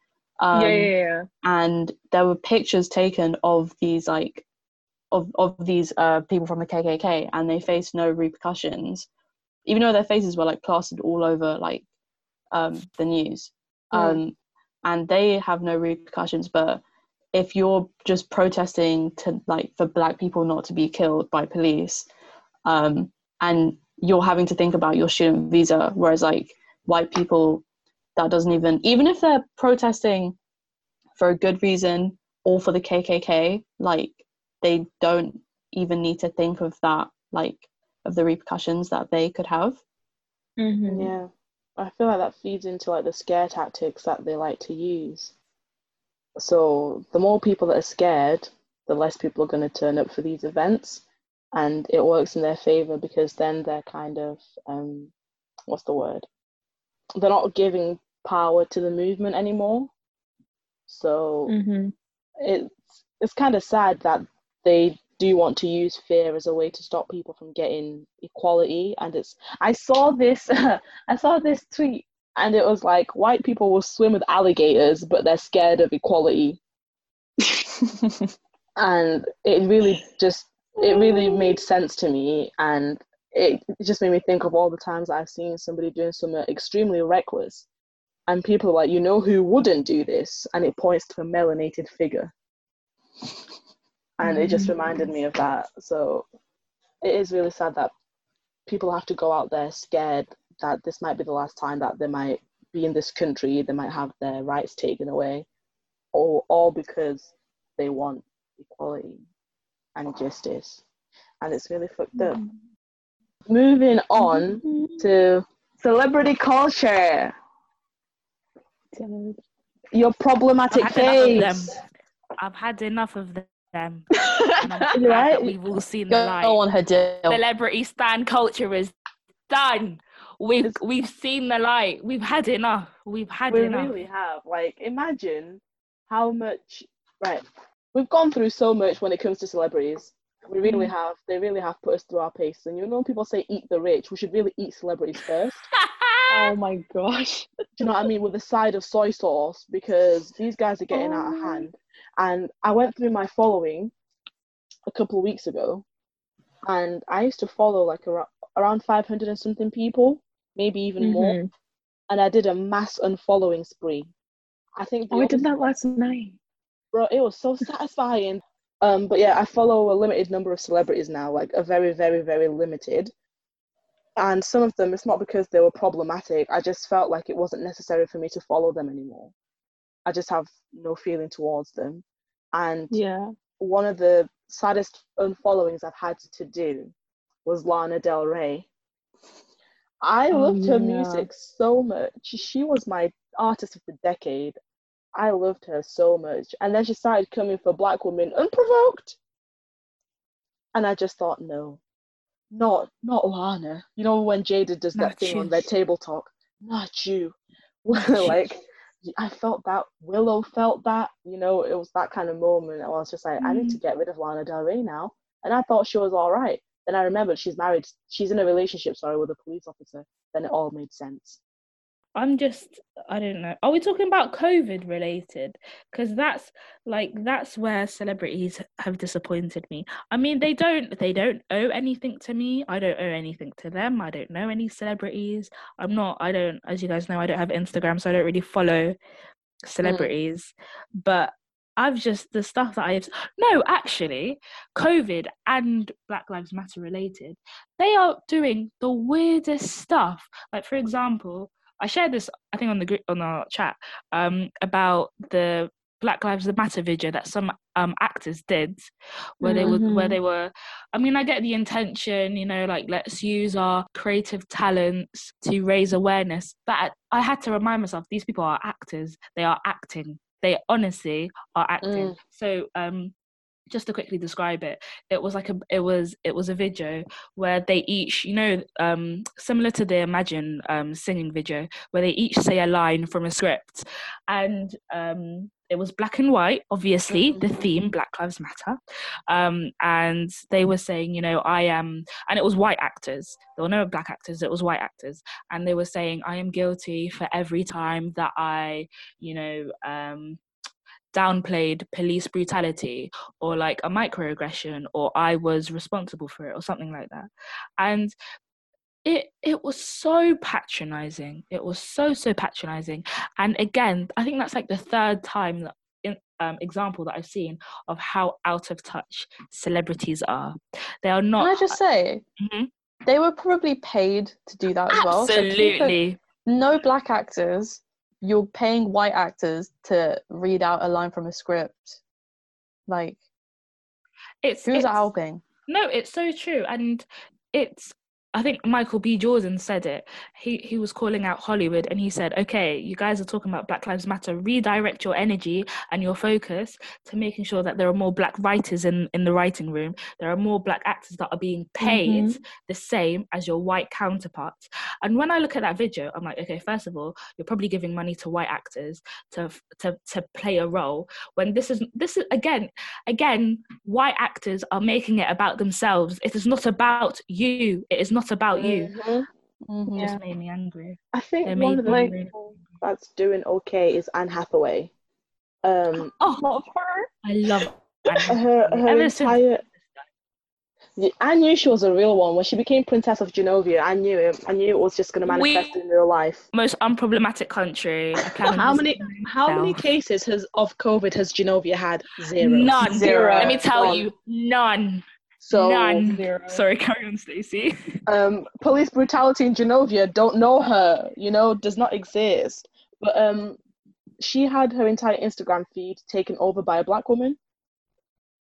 Speaker 4: Um,
Speaker 7: yeah, yeah, yeah.
Speaker 4: and there were pictures taken of these like of of these uh people from the KKK and they faced no repercussions even though their faces were like plastered all over like um the news um and they have no repercussions but if you're just protesting to like for black people not to be killed by police um and you're having to think about your student visa whereas like white people that doesn't even even if they're protesting for a good reason or for the KKK like they don't even need to think of that like of the repercussions that they could have
Speaker 7: Mm-hmm.
Speaker 2: Yeah, I feel like that feeds into like the scare tactics that they like to use. So the more people that are scared, the less people are going to turn up for these events, and it works in their favor because then they're kind of um, what's the word? They're not giving power to the movement anymore. So
Speaker 7: Mm-hmm.
Speaker 2: it's it's kind of sad that they do you want to use fear as a way to stop people from getting equality and it's i saw this (laughs) i saw this tweet and it was like white people will swim with alligators, but they're scared of equality. (laughs) and it really just it really made sense to me and it just made me think of all the times I've seen somebody doing something extremely reckless and people are like, you know who wouldn't do this? And it points to a melanated figure. (laughs) And it just mm. reminded me of that. So it is really sad that people have to go out there scared that this might be the last time that they might be in this country, they might have their rights taken away, all, all because they want equality and justice. And it's really fucked up. Mm. Moving on mm-hmm. to celebrity culture. Your problematic
Speaker 6: I've had enough of
Speaker 2: face.
Speaker 6: them. I've had enough of them. (laughs) Glad
Speaker 2: Right?
Speaker 6: we've all seen the
Speaker 4: Go
Speaker 6: light.
Speaker 4: on, Hadil.
Speaker 6: Celebrity stand culture is done. We've we've seen the light. We've had enough. We've had
Speaker 2: we
Speaker 6: enough.
Speaker 2: We really have. Like, imagine how much. Right, we've gone through so much when it comes to celebrities. We really mm. have. They really have put us through our paces. And you know, people say eat the rich. We should really eat celebrities first. (laughs)
Speaker 7: Oh my gosh.
Speaker 2: Do you know what I mean? With a side of soy sauce because these guys are getting out of
Speaker 7: Oh.
Speaker 2: hand. And I went through my following a couple of weeks ago, and I used to follow like around, around 500 and something people, maybe even more.
Speaker 7: Mhm.
Speaker 2: And I did a mass unfollowing spree. I think
Speaker 7: Oh, I did that last night.
Speaker 2: bro it was so satisfying um but yeah i follow a limited number of celebrities now like a very very very limited and some of them it's not because they were problematic i just felt like it wasn't necessary for me to follow them anymore i just have no feeling towards them and
Speaker 7: Yeah.
Speaker 2: one of the saddest unfollowings i've had to do was lana del rey i
Speaker 7: Oh,
Speaker 2: loved her
Speaker 7: yeah.
Speaker 2: music so much she was my artist of the decade I loved her so much. And then she started coming for black women unprovoked. And I just thought, no, not not Lana. You know when Jada does that
Speaker 6: Not
Speaker 2: thing on. Red Table Talk? Not you. (laughs)
Speaker 6: you.
Speaker 2: like I felt that Willow felt that, you know, it was that kind of moment. I was just like, I need to mm. get rid of Lana Del Rey now. And I thought she was all right. Then I remembered she's married, she's in a relationship, sorry, with a police officer. Then it all made sense.
Speaker 6: I'm just, I don't know. Are we talking about COVID related? Because that's like that's where celebrities have disappointed me. I mean, they don't, they don't owe anything to me. I don't owe anything to them. I don't know any celebrities. I'm not. I don't, as you guys know, I don't have Instagram, so I don't really follow celebrities. But I've just the stuff that I've no, actually, COVID and Black Lives Matter related, they are doing the weirdest stuff. Like for example, I shared this I think on the group on our chat um about the Black Lives Matter video that some um actors did where they were where they were I mean I get the intention you know like let's use our creative talents to raise awareness but I had to remind myself these people are actors. They are acting. They honestly are acting.
Speaker 2: Mm.
Speaker 6: so um just to quickly describe it it was like a it was it was a video where they each you know um similar to the imagine um singing video where they each say a line from a script. And um it was black and white obviously the
Speaker 2: Mhm.
Speaker 6: theme black lives matter. Um and they were saying you know i am and it was white actors. There were no black actors it was white actors. And they were saying i am guilty for every time that i you know um downplayed police brutality or like a microaggression or I was responsible for it or something like that. And it it was so patronizing. It was so so patronizing. And again, I think that's like the third time that in, um, example that I've seen of how out of touch celebrities are. They are not.
Speaker 4: Can I just say,
Speaker 6: Mhm.
Speaker 4: they were probably paid to do that as well. So
Speaker 6: absolutely
Speaker 4: no black actors. You're paying white actors to read out a line from a script. Like,
Speaker 6: it's
Speaker 4: who's
Speaker 6: it's,
Speaker 4: helping?
Speaker 6: No, it's so true, and it's. I think Michael B. Jordan said it. He he was calling out Hollywood, and he said, "Okay, you guys are talking about Black Lives Matter. Redirect your energy and your focus to making sure that there are more Black writers in in the writing room. There are more Black actors that are being paid mm-hmm. the same as your white counterparts." And when I look at that video, I'm like, okay, first of all, you're probably giving money to white actors to to to play a role when this is this is again again white actors are making it about themselves it is not about you it is not about you
Speaker 2: Mhm.
Speaker 4: Mhm.
Speaker 6: Just made me angry.
Speaker 2: I think
Speaker 6: They
Speaker 2: one of the
Speaker 6: me really
Speaker 2: people that's doing okay is Anne Hathaway. Um, (gasps)
Speaker 7: Oh, love her.
Speaker 6: I love Anne
Speaker 2: her
Speaker 6: Hathaway.
Speaker 2: her
Speaker 6: Ever
Speaker 2: entire. Yeah, I knew she was a real one when she became Princess of Genovia. I knew it. I knew it was just going to manifest
Speaker 6: We-
Speaker 2: in real life.
Speaker 6: most unproblematic country. I (laughs) plan on
Speaker 2: How many
Speaker 6: visiting
Speaker 2: how many cases has of COVID has Genovia had? Zero.
Speaker 6: None.
Speaker 7: Zero.
Speaker 6: Let me tell
Speaker 2: None.
Speaker 6: you, none.
Speaker 2: So
Speaker 6: None.
Speaker 7: Zero.
Speaker 6: Sorry, (laughs) carry on, Stacey.
Speaker 2: um, police brutality in Genovia don't know her, you know, does not exist. But um, she had her entire Instagram feed taken over by a black woman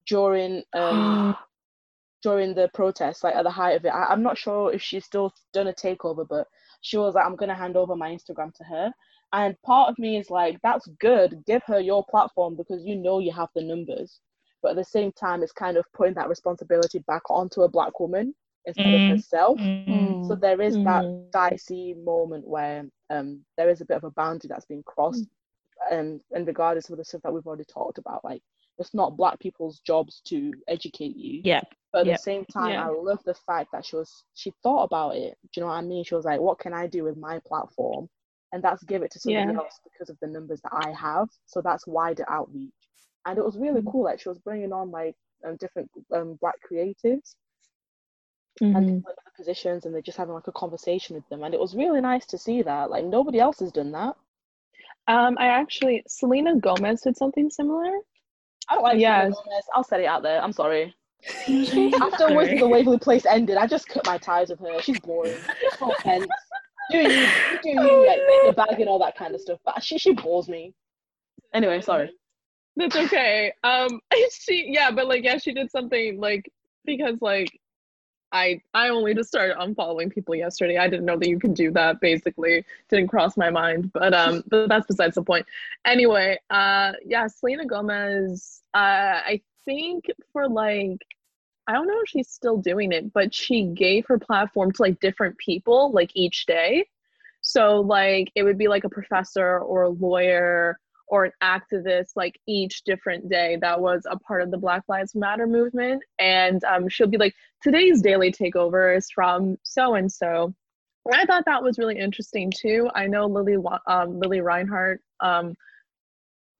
Speaker 2: during um (gasps) during the protest, like at the height of it. I, I'm not sure if she's still done a takeover, but she was like, I'm gonna hand over my Instagram to her. And part of me is like, that's good. Give her your platform because you know you have the numbers. But at the same time, it's kind of putting that responsibility back onto a black woman instead
Speaker 6: Mm.
Speaker 2: of herself.
Speaker 6: Mm.
Speaker 2: So there is that
Speaker 7: Mhm.
Speaker 2: dicey moment where um there is a bit of a boundary that's being crossed, and and regardless of the stuff that we've already talked about, like it's not black people's jobs to educate you.
Speaker 6: Yeah.
Speaker 2: But at
Speaker 6: Yep.
Speaker 2: the same time,
Speaker 7: Yeah.
Speaker 2: I love the fact that she was she thought about it. Do you know what I mean? She was like, "What can I do with my platform?" And that's give it to somebody
Speaker 7: Yeah.
Speaker 2: else because of the numbers that I have. So that's wider outreach, and it was really
Speaker 7: Mhm.
Speaker 2: cool. Like she was bringing on like um, different um, black creatives
Speaker 7: Mhm.
Speaker 2: and positions, and they're just having like a conversation with them, and it was really nice to see that. Like nobody else has done that.
Speaker 7: Um, I actually Selena Gomez did something similar.
Speaker 2: I don't like
Speaker 7: Yes.
Speaker 2: Selena Gomez. I'll set it out there. I'm sorry. After Wizards of the Waverly Place ended, I just cut my ties with her. She's boring. No offense. Do you, you do you (laughs) like the bag and all that kind of stuff, but she she bores me. Anyway, sorry.
Speaker 7: That's okay. Um, (laughs) she yeah, but like yeah, she did something like because like I I only just started unfollowing people yesterday. I didn't know that you could do that. Basically, didn't cross my mind. But um, (laughs) but that's besides the point. Anyway, uh, yeah, Selena Gomez. Uh, I think for like. I don't know if she's still doing it, but she gave her platform to like different people like each day. So like it would be like a professor or a lawyer or an activist like each different day that was a part of the Black Lives Matter movement. And um, she'll be like, today's daily takeover is from so and so. I thought that was really interesting too. I know Lily um, Lili Reinhart um,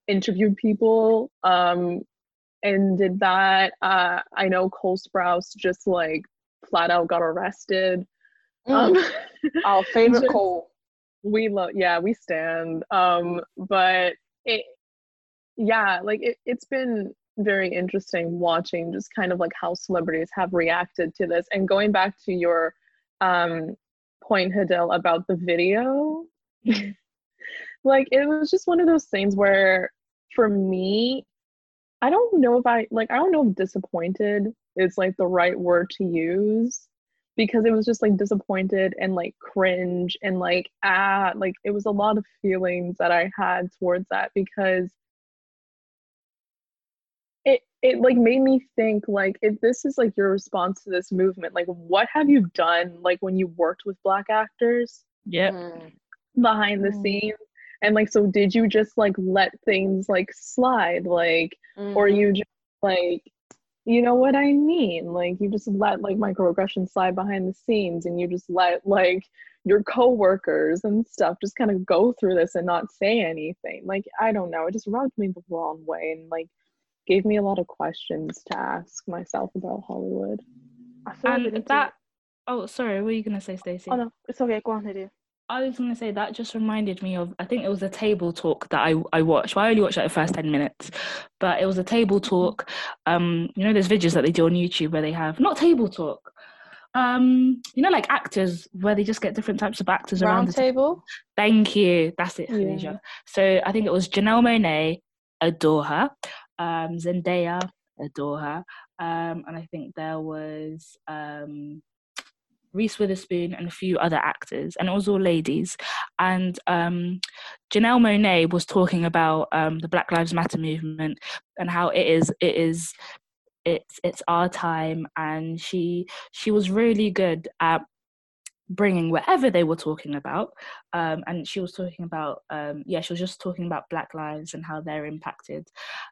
Speaker 7: interviewed people um, and did that. Uh, I know Cole Sprouse just like flat out got arrested. Um,
Speaker 2: Our (laughs) favorite
Speaker 7: Just-
Speaker 2: Cole.
Speaker 7: we love yeah we stand um but it yeah like it, it's been very interesting watching just kind of like how celebrities have reacted to this and going back to your um point Hadil about the video (laughs) like it was just one of those things where for me i don't know if i like i don't know if disappointed is like the right word to use because it was just like disappointed and like cringe and like ah like it was a lot of feelings that i had towards that because it it like made me think like if this is like your response to this movement like what have you done like when you worked with black actors
Speaker 6: Yep.
Speaker 2: Mm.
Speaker 7: behind the
Speaker 4: Mm.
Speaker 7: scenes and like so did you just like let things like slide like or
Speaker 2: Mhm.
Speaker 7: you just like you know what i mean like you just let like microaggressions slide behind the scenes and you just let like your coworkers and stuff just kind of go through this and not say anything like i don't know it just rubbed me the wrong way and like gave me a lot of questions to ask myself about hollywood
Speaker 2: I feel like we
Speaker 6: And
Speaker 2: need to-
Speaker 6: that. Oh, sorry. What were you gonna say, Stacey?
Speaker 2: Oh no, it's okay. Go on, Lydia.
Speaker 6: I was gonna say that just reminded me of I think it was a table talk that I, I watched. Well, I only watched like the first ten minutes, but it was a table talk. Um, you know, there's videos that they do on YouTube where they have not table talk. Um, you know, like actors where they just get different types of actors around the table.
Speaker 4: table.
Speaker 6: Thank you. That's it,
Speaker 7: Yeah.
Speaker 6: So I think it was Janelle Monáe, adore her. Um, Zendaya, adore her. Um, and I think there was um, Reese Witherspoon and a few other actors, and it was all ladies. And um, Janelle Monáe was talking about um, the Black Lives Matter movement and how it is it is it's it's our time, and she she was really good at bringing whatever they were talking about um, and she was talking about um, yeah she was just talking about black lives and how they're impacted.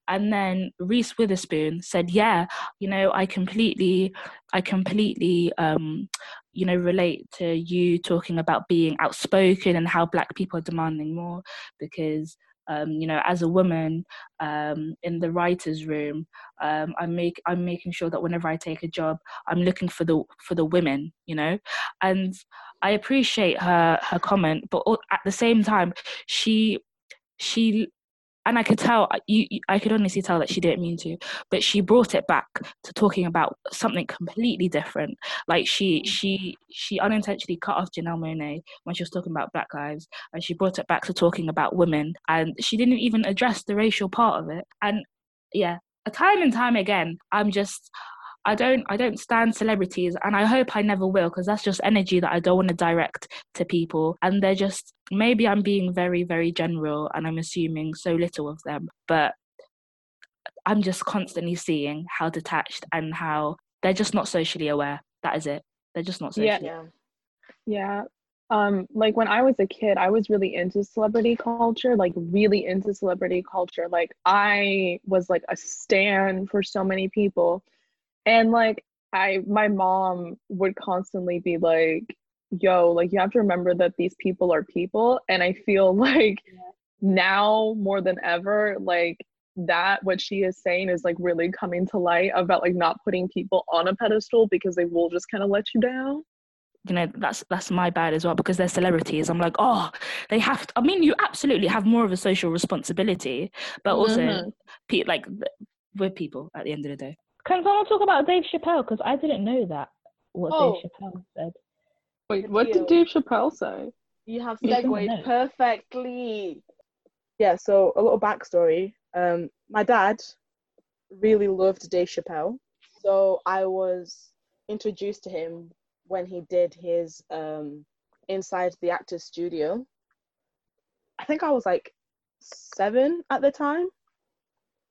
Speaker 6: And then reese witherspoon said yeah you know i completely i completely um, you know relate to you talking about being outspoken and how black people are demanding more because um, you know, as a woman um, in the writers' room, um, I'm make I'm making sure that whenever I take a job, I'm looking for the for the women, you know, and I appreciate her her comment, but at the same time, she she and I could tell you, I could honestly tell that she didn't mean to, but she brought it back to talking about something completely different. Like she mm. she she unintentionally cut off Janelle Monáe when she was talking about Black lives, and she brought it back to talking about women, and she didn't even address the racial part of it. And yeah, time and time again, I'm just I don't I don't stand celebrities and I hope I never will because that's just energy that I don't want to direct to people. And they're just maybe I'm being very very general and I'm assuming so little of them but I'm just constantly seeing how detached and how they're just not socially aware. That is it. They're just not socially
Speaker 7: yeah. Yeah. Um like when I was a kid I was really into celebrity culture like really into celebrity culture. Like I was like a stan for so many people and like I my mom would constantly be like, yo, like you have to remember that these people are people. And I feel (laughs) like yeah. now more than ever, like that what she is saying is like really coming to light about like not putting people on a pedestal because they will just kind of let you down
Speaker 6: you know that's that's my bad as well because they're celebrities i'm like oh they have to, i mean you absolutely have more of a social responsibility but also mm-hmm. pe- like we're people at the end of the day
Speaker 3: can someone talk about Dave Chappelle? Because I didn't know that what oh. Dave Chappelle said.
Speaker 7: Wait, what did Dave Chappelle say?
Speaker 2: You have segued perfectly. Yeah, so a little backstory. Um, my dad really loved Dave Chappelle, so I was introduced to him when he did his um, Inside the Actors Studio. I think I was like seven at the time.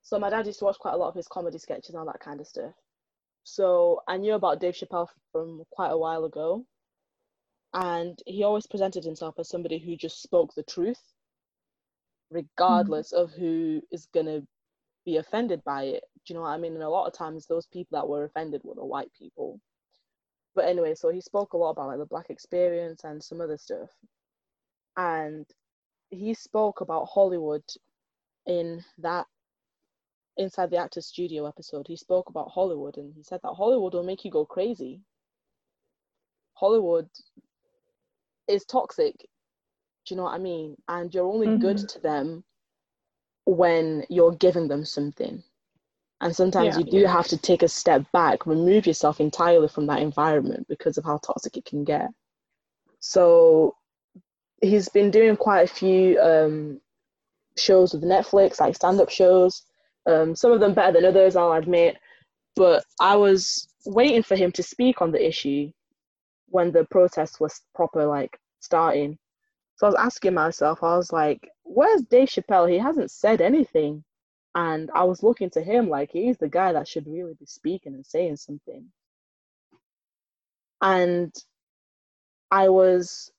Speaker 2: So my dad used to watch quite a lot of his comedy sketches and all that kind of stuff. So I knew about Dave Chappelle from quite a while ago. And he always presented himself as somebody who just spoke the truth, regardless mm. of who is going to be offended by it. Do you know what I mean? And a lot of times, those people that were offended were the white people. But anyway, so he spoke a lot about like the black experience and some other stuff. And he spoke about Hollywood in that inside the actor's studio episode, he spoke about Hollywood and he said that Hollywood will make you go crazy. Hollywood is toxic. Do you know what I mean? And you're only mm-hmm. good to them when you're giving them something. And sometimes yeah, you do have to take a step back, remove yourself entirely from that environment because of how toxic it can get. So he's been doing quite a few um, shows with Netflix, like stand up shows. Um, some of them better than others, I'll admit. But I was waiting for him to speak on the issue when the protest was proper, like starting. So I was asking myself, I was like, where's Dave Chappelle? He hasn't said anything. And I was looking to him like he's the guy that should really be speaking and saying something. And I was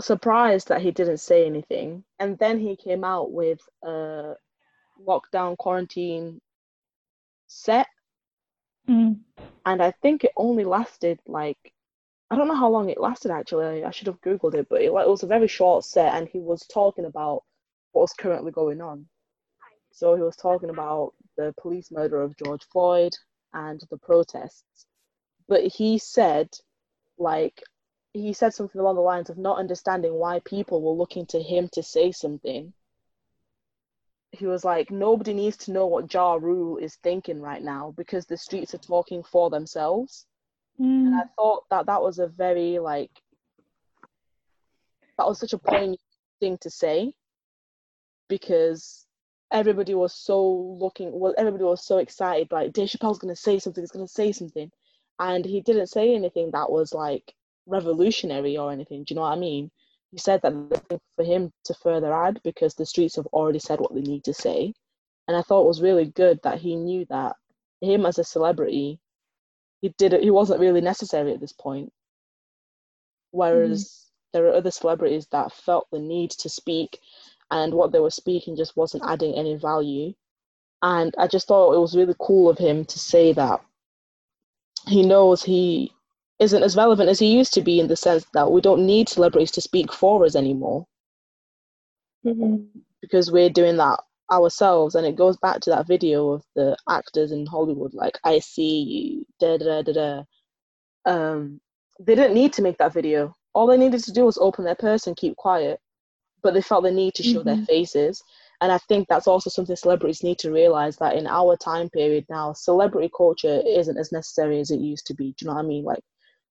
Speaker 2: surprised that he didn't say anything. And then he came out with a lockdown quarantine set.
Speaker 6: Mm.
Speaker 2: And I think it only lasted like I don't know how long it lasted actually. I should have googled it, but it, it was a very short set, and he was talking about what's currently going on. So he was talking about the police murder of George Floyd and the protests. But he said, like, he said something along the lines of not understanding why people were looking to him to say something he was like, nobody needs to know what Ja Rule is thinking right now because the streets are talking for themselves.
Speaker 6: Mm.
Speaker 2: And I thought that that was a very like that was such a poignant thing to say because everybody was so looking well everybody was so excited like Dave Chappelle's gonna say something he's gonna say something and he didn't say anything that was like revolutionary or anything do you know what I mean he said that nothing for him to further add because the streets have already said what they need to say. And I thought it was really good that he knew that him as a celebrity, he did it. He wasn't really necessary at this point. whereas mm-hmm. there are other celebrities that felt the need to speak and what they were speaking just wasn't adding any value and i just thought it was really cool of him to say that he knows he isn't as relevant as he used to be in the sense that we don't need celebrities to speak for us anymore.
Speaker 7: Mhm.
Speaker 2: because we're doing that ourselves and it goes back to that video of the actors in hollywood like i see you da da da da um they didn't need to make that video. All they needed to do was open their purse and keep quiet but they felt the need to show their faces. And i think that's also something celebrities need to realize that in our time period now celebrity culture isn't as necessary as it used to be. Do you know what i mean? Like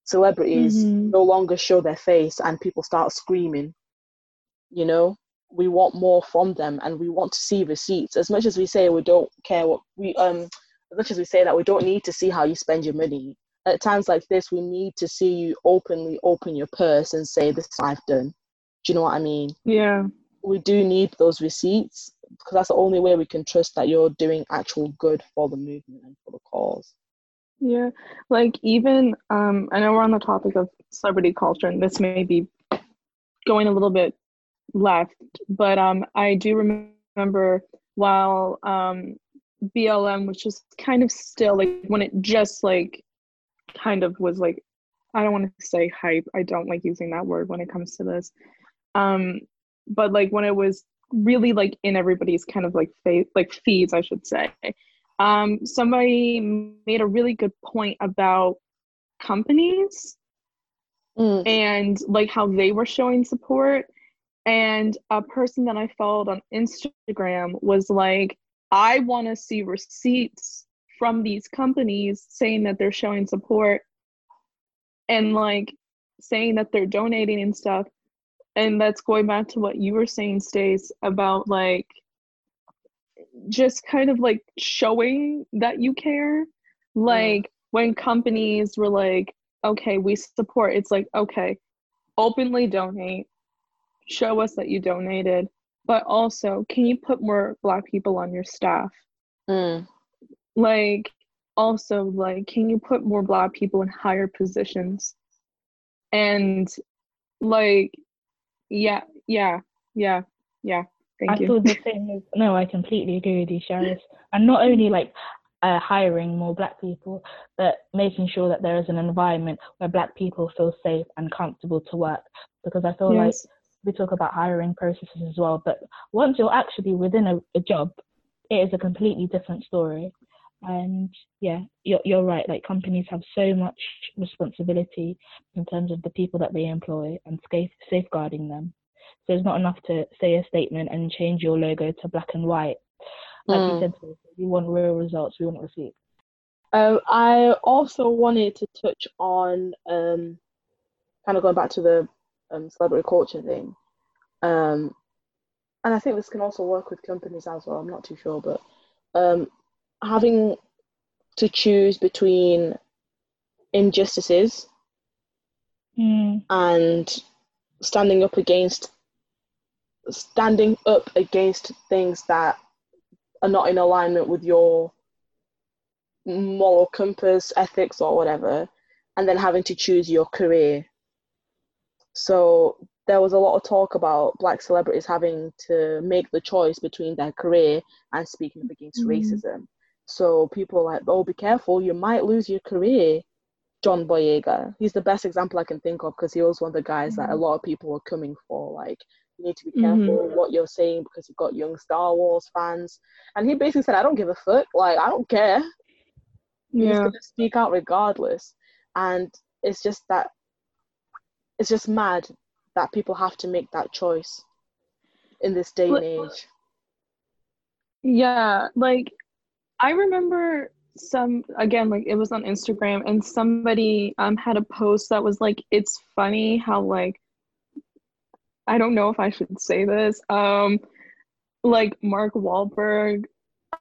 Speaker 2: celebrities
Speaker 7: Mhm.
Speaker 2: no longer show their face and people start screaming you know? We want more from them and we want to see receipts. As much as we say we don't care what we um as much as we say that we don't need to see how you spend your money at times like this we need to see you openly open your purse and say this i've done. Do you know what i mean?
Speaker 7: Yeah.
Speaker 2: we do need those receipts because that's the only way we can trust that you're doing actual good for the movement and for the cause
Speaker 7: Yeah, like even um, I know we're on the topic of celebrity culture, and this may be going a little bit left, but um, I do remember while um, BLM was just kind of still like when it just like kind of was like I don't want to say hype. I don't like using that word when it comes to this. Um, but like when it was really like in everybody's kind of like face like feeds, I should say um, somebody made a really good point about companies
Speaker 2: Mm.
Speaker 7: and like how they were showing support. And a person that I followed on Instagram was like, I want to see receipts from these companies saying that they're showing support and like saying that they're donating and stuff. And that's going back to what you were saying, Stace, about like just kind of like showing that you care. Like when companies were like, okay, we support, it's like, okay, openly donate, show us that you donated, but also, can you put more Black people on your staff?
Speaker 2: Mm.
Speaker 7: Like, also, like, can you put more Black people in higher positions? And, like, yeah, yeah, yeah, yeah. Thank
Speaker 6: I
Speaker 7: you.
Speaker 6: feel the same. As, no, I completely agree with you, Sharis. And not only like uh, hiring more black people, but making sure that there is an environment where black people feel safe and comfortable to work. Because I feel like we talk about hiring processes as well, but once you're actually within a, a job, it is a completely different story. And yeah, you're, you're right. Like companies have so much responsibility in terms of the people that they employ and safe, safeguarding them. So it's not enough to say a statement and change your logo to black and white. Like
Speaker 2: Mm.
Speaker 6: you said, we want real results. We want receipts.
Speaker 2: Um, I also wanted to touch on um, kind of going back to the um, celebrity culture thing. Um, and I think this can also work with companies as well. I'm not too sure, but um, having to choose between injustices
Speaker 6: Mm,
Speaker 2: and standing up against standing up against things that are not in alignment with your moral compass, ethics, or whatever, and then having to choose your career. So there was a lot of talk about black celebrities having to make the choice between their career and speaking up against
Speaker 7: Mhm.
Speaker 2: racism. So people like, oh, be careful, you might lose your career. John Boyega, he's the best example I can think of because he was one of the guys that a lot of people were coming for. Like, you need to be careful what you're saying because you've got young Star Wars fans. And he basically said, I don't give a fuck. Like, I don't care. He's
Speaker 7: Yeah.
Speaker 2: gonna speak out regardless. And it's just that it's just mad that people have to make that choice in this day and age.
Speaker 7: Yeah, like I remember some again, like it was on Instagram and somebody um had a post that was like, it's funny how like I don't know if I should say this. Um like Mark Wahlberg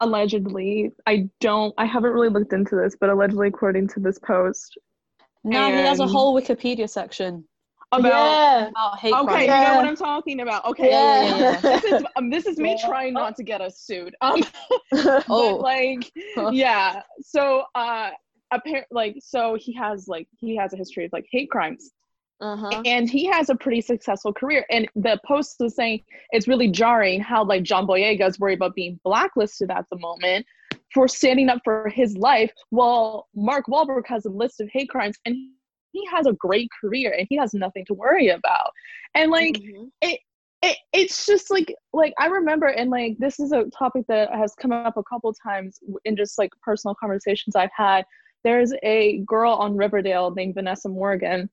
Speaker 7: allegedly, I don't I haven't really looked into this, but allegedly according to this post
Speaker 4: Now he has a whole Wikipedia section
Speaker 7: about
Speaker 2: yeah.
Speaker 4: about hate crimes.
Speaker 7: Okay,
Speaker 4: crime.
Speaker 7: you know what I'm talking about. Okay.
Speaker 2: Yeah.
Speaker 4: yeah, yeah. (laughs)
Speaker 7: This is um, this is me trying not to get us sued. Um (laughs)
Speaker 4: Oh.
Speaker 7: but like (laughs) yeah so uh apparent like so he has like he has a history of like hate crimes
Speaker 2: Uh-huh.
Speaker 7: and he has a pretty successful career. And the post was saying it's really jarring how like John Boyega is worried about being blacklisted at the moment for standing up for his life, while Mark Wahlberg has a list of hate crimes and he has a great career and he has nothing to worry about. And like
Speaker 2: Mhm.
Speaker 7: it, it it's just like like I remember and like this is a topic that has come up a couple times in just like personal conversations I've had. There's a girl on Riverdale named Vanessa Morgan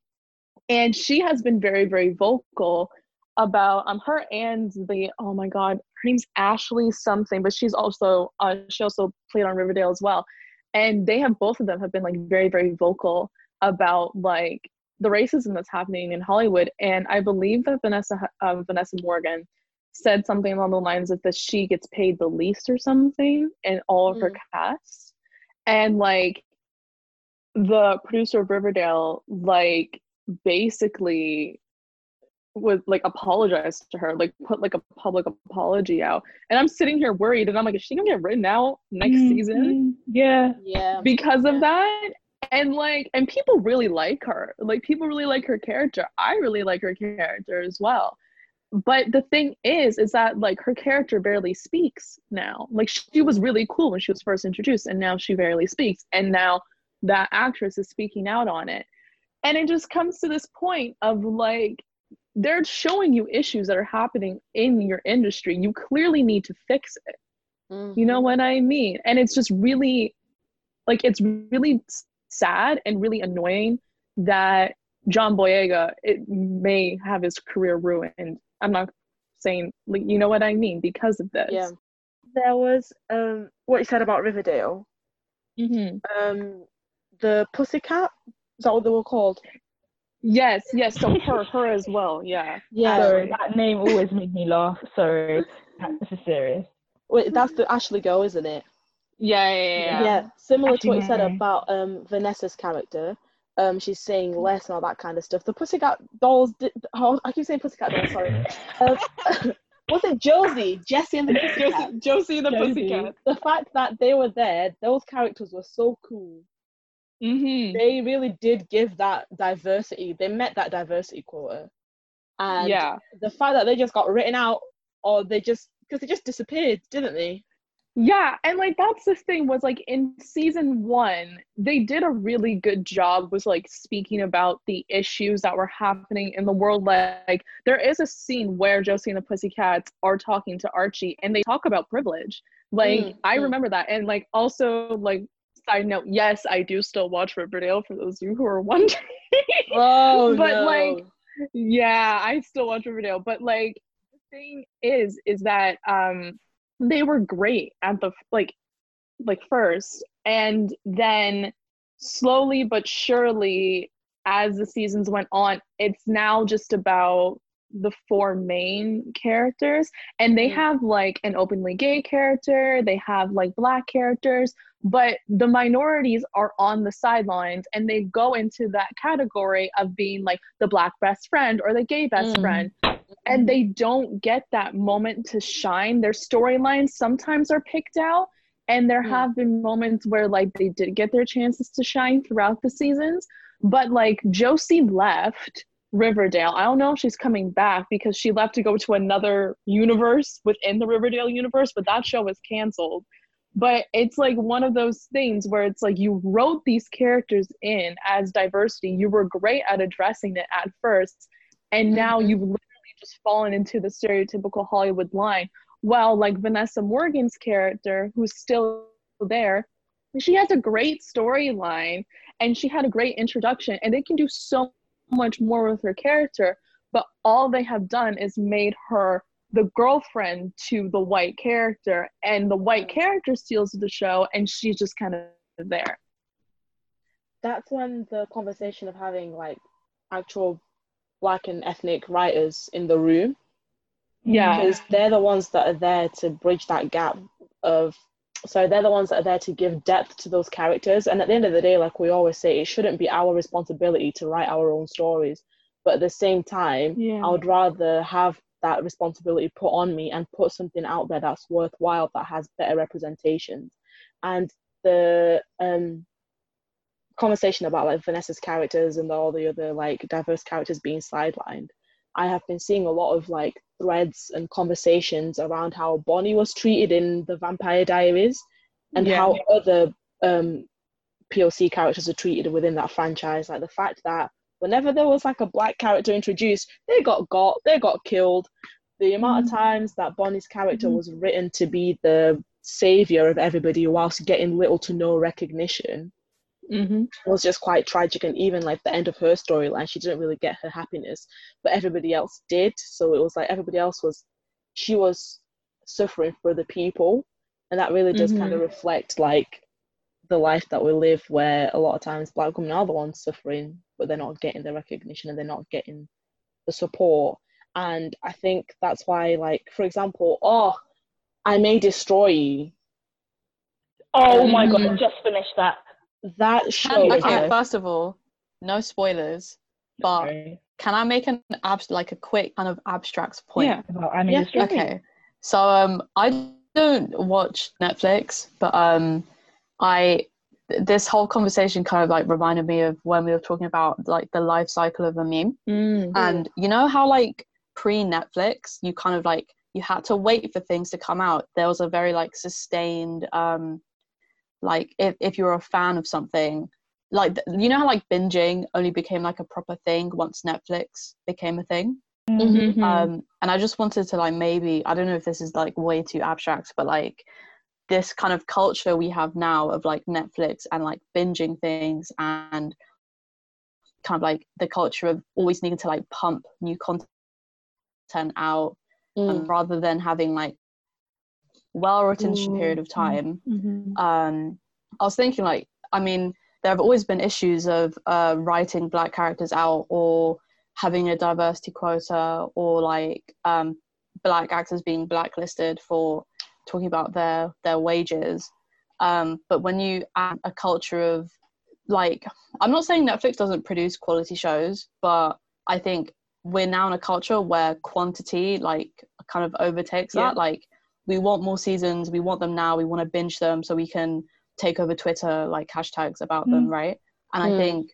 Speaker 7: and she has been very very vocal about um her and the oh my god her name's ashley something but she's also uh she also played on riverdale as well. And they have both of them have been like very very vocal about like the racism that's happening in hollywood. And i believe that vanessa uh, vanessa morgan said something along the lines of that she gets paid the least or something in all of her
Speaker 2: Mm.
Speaker 7: casts. And like the producer of riverdale like basically would like apologize to her, like put like a public apology out. And I'm sitting here worried and I'm like, is she gonna get written out next season
Speaker 6: Mhm. Yeah.
Speaker 2: Yeah.
Speaker 7: because
Speaker 2: Yeah.
Speaker 7: of that? And like, and people really like her. Like people really like her character. I really like her character as well. But the thing is, is that like her character barely speaks now. Like she was really cool when she was first introduced, and now she barely speaks. And now that actress is speaking out on it. And it just comes to this point of like, they're showing you issues that are happening in your industry. You clearly need to fix it. You know what I mean? And it's just really, like, it's really sad and really annoying that John Boyega it may have his career ruined. I'm not saying, like, you know what I mean, because of this.
Speaker 2: Yeah. There was um what you said about Riverdale.
Speaker 7: hmm
Speaker 2: Um the Pussycat. Is that what they were called?
Speaker 7: Yes, yes. So her, her as well. Yeah.
Speaker 2: Yeah.
Speaker 6: Sorry, that name always made me laugh. Sorry. This is serious.
Speaker 2: Wait, that's the Ashley girl, isn't it?
Speaker 7: Yeah, yeah, yeah.
Speaker 2: Yeah. Similar to what you said about um Vanessa's character. Um, she's saying less and all that kind of stuff. The Pussycat dolls. Did, oh, I keep saying Pussycat dolls. Sorry. Um, (laughs) was it Josie, Jessie, and the Pussycat?
Speaker 7: Josie, Josie the
Speaker 6: Josie.
Speaker 7: Pussycat.
Speaker 2: The fact that they were there, those characters were so cool.
Speaker 7: Mm-hmm.
Speaker 2: They really did give that diversity. They met that diversity quota. And
Speaker 7: Yeah.
Speaker 2: the fact that they just got written out, or they just because they just disappeared, didn't they?
Speaker 7: Yeah, and like that's the thing was like in season one, they did a really good job was like speaking about the issues that were happening in the world. Like there is a scene where Josie and the Pussycats are talking to Archie and they talk about privilege. Like
Speaker 2: Mm,
Speaker 7: I remember that. And like also like side note, yes, I do still watch Riverdale for those of you who are wondering. (laughs)
Speaker 2: Oh (laughs)
Speaker 7: But,
Speaker 2: no.
Speaker 7: like, yeah, I still watch Riverdale, but like the thing is, is that um they were great at the like like first, and then slowly but surely as the seasons went on, it's now just about the four main characters and they
Speaker 2: Mm.
Speaker 7: have like an openly gay character they have like black characters but the minorities are on the sidelines and they go into that category of being like the black best friend or the gay best
Speaker 6: Mm.
Speaker 7: friend and they don't get that moment to shine their storylines sometimes are picked out and there
Speaker 2: Mm.
Speaker 7: have been moments where like they did get their chances to shine throughout the seasons but like josie left riverdale. I don't know if she's coming back because she left to go to another universe within the riverdale universe but that show was canceled. But it's like one of those things where it's like you wrote these characters in as diversity. You were great at addressing it at first and now
Speaker 2: Mhm.
Speaker 7: you've literally just fallen into the stereotypical hollywood line. Well like vanessa morgan's character who's still there she has a great storyline and she had a great introduction and they can do so much more with her character but all they have done is made her the girlfriend to the white character and the white character steals the show and she's just kind of there.
Speaker 2: That's when the conversation of having like actual black and ethnic writers in the room.
Speaker 7: Yeah.
Speaker 2: Because they're the ones that are there to bridge that gap of so they're the ones that are there to give depth to those characters. And at the end of the day like we always say it shouldn't be our responsibility to write our own stories. But at the same time
Speaker 7: yeah.
Speaker 2: I would rather have that responsibility put on me and put something out there that's worthwhile that has better representations. And the um conversation about like Vanessa's characters and all the other like diverse characters being sidelined, I have been seeing a lot of like threads and conversations around how Bonnie was treated in the Vampire Diaries and
Speaker 7: Yeah.
Speaker 2: how other um, POC characters are treated within that franchise. Like the fact that whenever there was like a black character introduced, they got got, they got killed. The amount of times that Bonnie's character
Speaker 7: Mhm.
Speaker 2: was written to be the savior of everybody whilst getting little to no recognition
Speaker 7: Mm-hmm.
Speaker 2: was just quite tragic and even like the end of her storyline she didn't really get her happiness but everybody else did. So it was like everybody else was she was suffering for the people and that really does kind of reflect like the life that we live where a lot of times black women are the ones suffering but they're not getting the recognition and they're not getting the support. And i think that's why like for example oh i may destroy you.
Speaker 6: Oh my god, just finished that.
Speaker 2: That show
Speaker 4: okay,
Speaker 2: has-
Speaker 4: first of all, no spoilers, but can I make an abs like a quick kind of abstract point?
Speaker 7: Yeah.
Speaker 6: About Annie
Speaker 2: Yeah.
Speaker 6: Destroy.
Speaker 4: Okay. So um I don't watch Netflix, but um I this whole conversation kind of like reminded me of when we were talking about like the life cycle of a meme.
Speaker 7: Mm.
Speaker 4: And you know how like pre Netflix you kind of like you had to wait for things to come out. There was a very like sustained um like if if you're a fan of something like you know how like binging only became like a proper thing once Netflix became a thing.
Speaker 7: Mhm.
Speaker 4: Um, and I just wanted to like maybe I don't know if this is like way too abstract, but like this kind of culture we have now of like Netflix and like binging things and kind of like the culture of always needing to like pump new content out
Speaker 2: Mm.
Speaker 4: and rather than having like well written period of time
Speaker 7: Mhm.
Speaker 4: um i was thinking like i mean there have always been issues of uh writing black characters out or having a diversity quota or like um black actors being blacklisted for talking about their their wages um but when you add a culture of like i'm not saying netflix doesn't produce quality shows but i think we're now in a culture where quantity like kind of overtakes
Speaker 7: Yeah.
Speaker 4: that like we want more seasons we want them now we want to binge them so we can take over twitter like hashtags about them right? And i
Speaker 2: Mm.
Speaker 4: think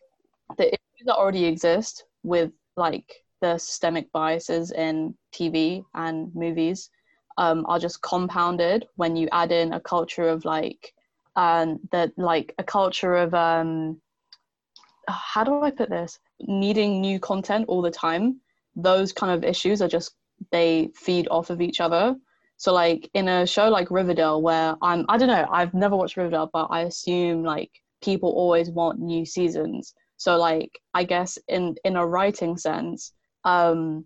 Speaker 4: the issues that already exist with like the systemic biases in tv and movies um, are just compounded when you add in a culture of like um that like a culture of um how do i put this? Needing new content all the time. Those kind of issues are just they feed off of each other so like in a show like riverdale where i'm i don't know i've never watched riverdale but i assume like people always want new seasons. So like i guess in in a writing sense um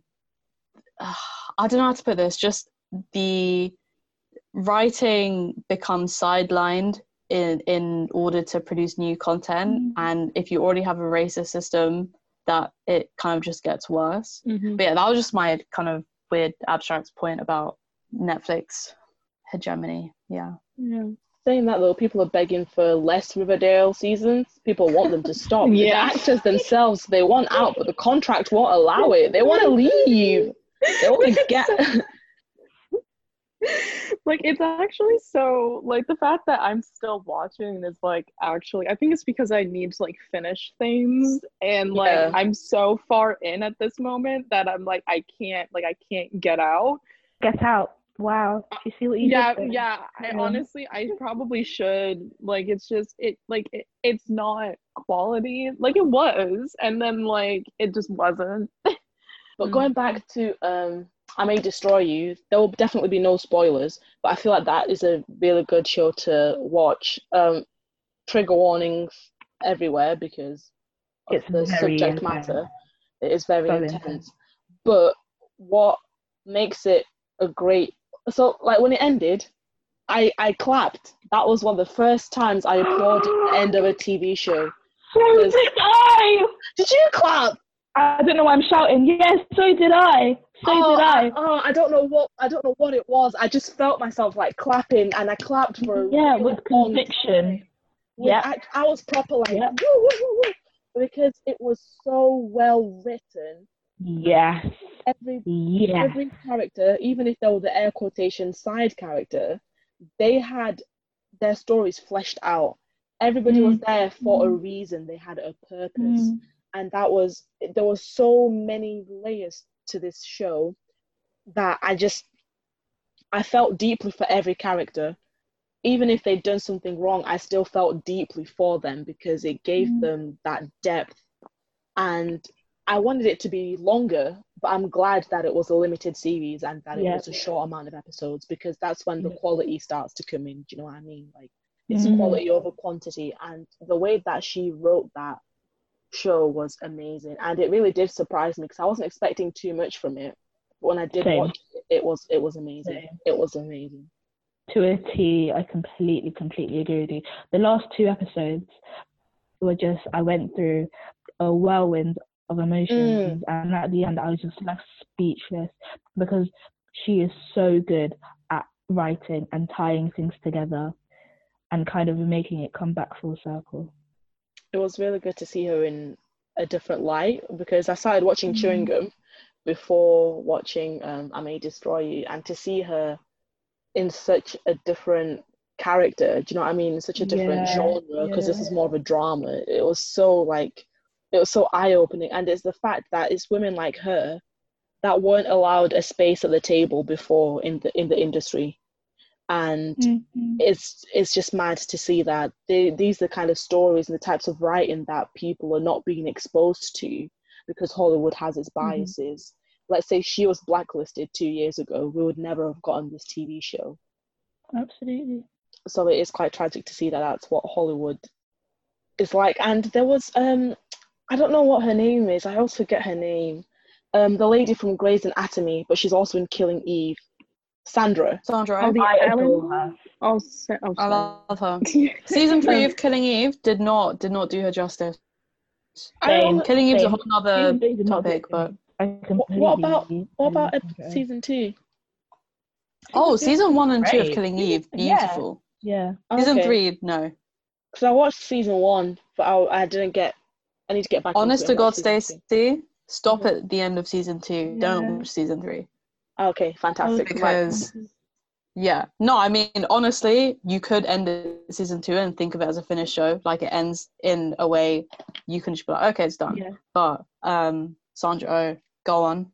Speaker 4: (sighs) i don't know how to put this just the writing becomes sidelined in in order to produce new content. And if you already have a racist system that it kind of just gets worse.
Speaker 7: Mhm.
Speaker 4: but yeah that was just my kind of weird abstract point about netflix hegemony yeah
Speaker 7: Yeah.
Speaker 2: Saying that though, people are begging for less Riverdale seasons. People want them to stop. (laughs) The
Speaker 7: Yeah.
Speaker 2: actors themselves, they want out, but the contract won't allow it. They want to (laughs) leave. They want to (laughs) get.
Speaker 7: like it's actually so like the fact that I'm still watching is like actually I think it's because I need to like finish things and like
Speaker 2: Yeah.
Speaker 7: I'm so far in at this moment that I'm like I can't like I can't get out.
Speaker 6: Get out. Wow. Do you see what you
Speaker 7: yeah,
Speaker 6: did there?
Speaker 7: yeah. I
Speaker 6: Yeah.
Speaker 7: honestly I probably should like it's just it like it, it's not quality like it was and then like it just wasn't. (laughs)
Speaker 2: But
Speaker 4: Mm.
Speaker 2: going back to um, I May Destroy You, there will definitely be no spoilers, but I feel like that is a really good show to watch. Um, trigger warnings everywhere because of
Speaker 6: It's
Speaker 2: the subject
Speaker 6: intense.
Speaker 2: matter. It is very
Speaker 6: So
Speaker 2: intense.
Speaker 6: intense.
Speaker 2: But what makes it a great so like when it ended, I I clapped. That was one of the first times I applauded the end of a TV show.
Speaker 6: So did I.
Speaker 2: Did you clap?
Speaker 6: I don't know why I'm shouting. Yes, so did I. So
Speaker 2: oh,
Speaker 6: did I.
Speaker 2: oh, I don't know what I don't know what it was. I just felt myself like clapping, and I clapped for a
Speaker 6: Yeah, with conviction. Yeah.
Speaker 2: I, I was proper like woo, woo, woo, woo, because it was so well written.
Speaker 6: Yes.
Speaker 2: Every
Speaker 6: Yes.
Speaker 2: every character, even if they were the air quotation side character, they had their stories fleshed out. everybody was
Speaker 6: Mm.
Speaker 2: there for a
Speaker 6: Mm.
Speaker 2: reason. They had a purpose,
Speaker 6: Mm.
Speaker 2: and that was there was so many layers to this show that I just I felt deeply for every character. Even if they'd done something wrong, I still felt deeply for them because it gave
Speaker 6: Mm.
Speaker 2: them that depth. And I wanted it to be longer, but I'm glad that it was a limited series and that it
Speaker 6: Yeah.
Speaker 2: was a short amount of episodes because that's when the quality starts to come in. Do you know what I mean? Like it's
Speaker 6: Mhm.
Speaker 2: quality over quantity, and the way that she wrote that show was amazing, and it really did surprise me because I wasn't expecting too much from it. But when I did
Speaker 6: Same.
Speaker 2: watch it, it was it was amazing.
Speaker 6: Same.
Speaker 2: It was amazing.
Speaker 6: to a T, I completely, completely agree with you. The last two episodes were just, I went through a whirlwind of emotions, and at the end, I was just left speechless because she is so good at writing and tying things together and kind of making it come back full circle.
Speaker 2: It was really good to see her in a different light because I started watching Chewing Gum before watching um, I May Destroy You, and to see her in such a different character, do you know what I mean? Such a different
Speaker 6: Yeah,
Speaker 2: genre because this is more of a drama. It was so like, it was so eye opening, and it's the fact that it's women like her that weren't allowed a space at the table before in the in the industry, and it's it's just mad to see that they, these are the kind of stories and the types of writing that people are not being exposed to because Hollywood has its biases. Let's say she was blacklisted two years ago, we would never have gotten this TV show.
Speaker 6: Absolutely.
Speaker 2: So it is quite tragic to see that that's what Hollywood is like. And there was um, I don't know what her name is. I also forget her name. Um, the lady from Grey's Anatomy, but she's also in Killing Eve. Sandra.
Speaker 4: Sandra,
Speaker 7: Oh, the
Speaker 6: I
Speaker 7: Ellen-
Speaker 6: adore her.
Speaker 7: Oh, sa- oh
Speaker 4: I
Speaker 7: sorry.
Speaker 4: love her. (laughs) Season three
Speaker 7: Um,
Speaker 4: of Killing Eve did not did not do her justice.
Speaker 2: I
Speaker 6: Same.
Speaker 2: don't-
Speaker 4: Killing Eve's a
Speaker 6: Same.
Speaker 4: whole nother
Speaker 6: Season three did not do
Speaker 4: topic, but
Speaker 2: What, what about what about
Speaker 6: with
Speaker 2: ep-
Speaker 6: Sandra.
Speaker 2: season two?
Speaker 4: oh, season one and two of Killing Eve,
Speaker 6: Yeah.
Speaker 4: beautiful.
Speaker 6: Yeah.
Speaker 4: Season
Speaker 2: Okay.
Speaker 4: three, no.
Speaker 2: Because I watched season one, but I, I didn't get. I need to get back.
Speaker 4: Honest to God,
Speaker 2: watch season
Speaker 4: Stacey, stop
Speaker 2: Mhm.
Speaker 4: at the end of season two.
Speaker 6: Yeah.
Speaker 4: Don't watch season three.
Speaker 2: Okay, fantastic. Right.
Speaker 4: Because yeah, no, I mean honestly, you could end it season two and think of it as a finished show. Like it ends in a way you can just be like, okay, it's done.
Speaker 6: Yeah.
Speaker 4: But um, Sandra, oh, go on.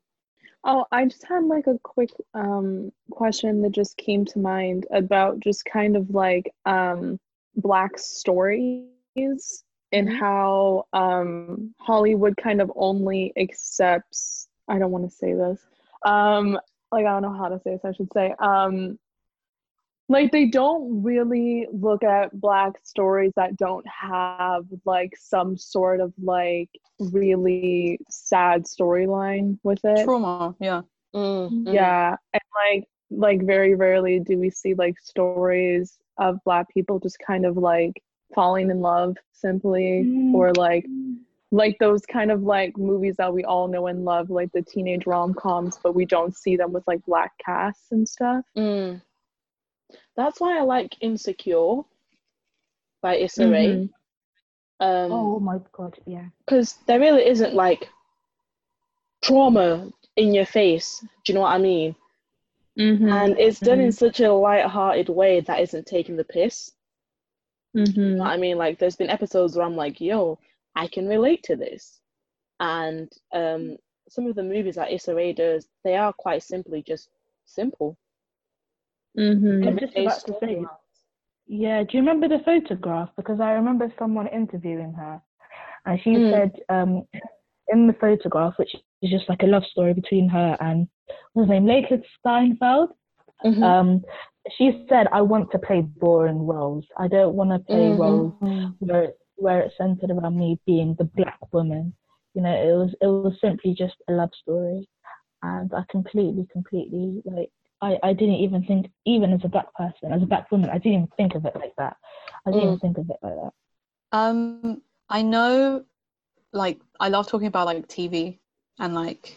Speaker 7: Oh, I just had like a quick um question that just came to mind about just kind of like um black stories and how um Hollywood kind of only accepts I don't want to say this. Um like I don't know how to say this, I should say. Um like they don't really look at black stories that don't have like some sort of like really sad storyline with it
Speaker 4: Trauma, yeah.
Speaker 2: Mm, mm.
Speaker 7: yeah and like like very rarely do we see like stories of black people just kind of like falling in love simply
Speaker 6: Mm.
Speaker 7: or like like those kind of like movies that we all know and love like the teenage rom-coms but we don't see them with like black casts and stuff
Speaker 2: Mm. That's why I like Insecure by Issa Rae.
Speaker 7: Mhm.
Speaker 2: Um,
Speaker 6: Oh my god, yeah.
Speaker 2: because there really isn't like trauma in your face. Do you know what I mean?
Speaker 7: Mhm.
Speaker 2: And it's done in
Speaker 7: Mhm.
Speaker 2: such a light-hearted way that isn't taking the piss. You know
Speaker 7: Mhm.
Speaker 2: I mean? Like, there's been episodes where I'm like, yo, I can relate to this. And um, some of the movies that Issa Rae does, they are quite simply just simple.
Speaker 7: Mhm.
Speaker 6: I was just about to say. Yeah, do you remember the photograph? Because I remember someone interviewing her, and she
Speaker 2: Mm.
Speaker 6: said um, in the photograph, which is just like a love story between her and what's his name, LaKeith Stanfield.
Speaker 2: Mhm.
Speaker 6: Um, she said, "I want to play boring roles. I don't want to play
Speaker 2: Mhm.
Speaker 6: roles where where it's centered around me being the black woman. You know, it was it was simply just a love story, and I completely, completely like." I, I didn't even think, even as a black person, as a black woman, I didn't even think of it like that. I didn't even think of it like that.
Speaker 4: Um, I know, like, I love talking about like TV and like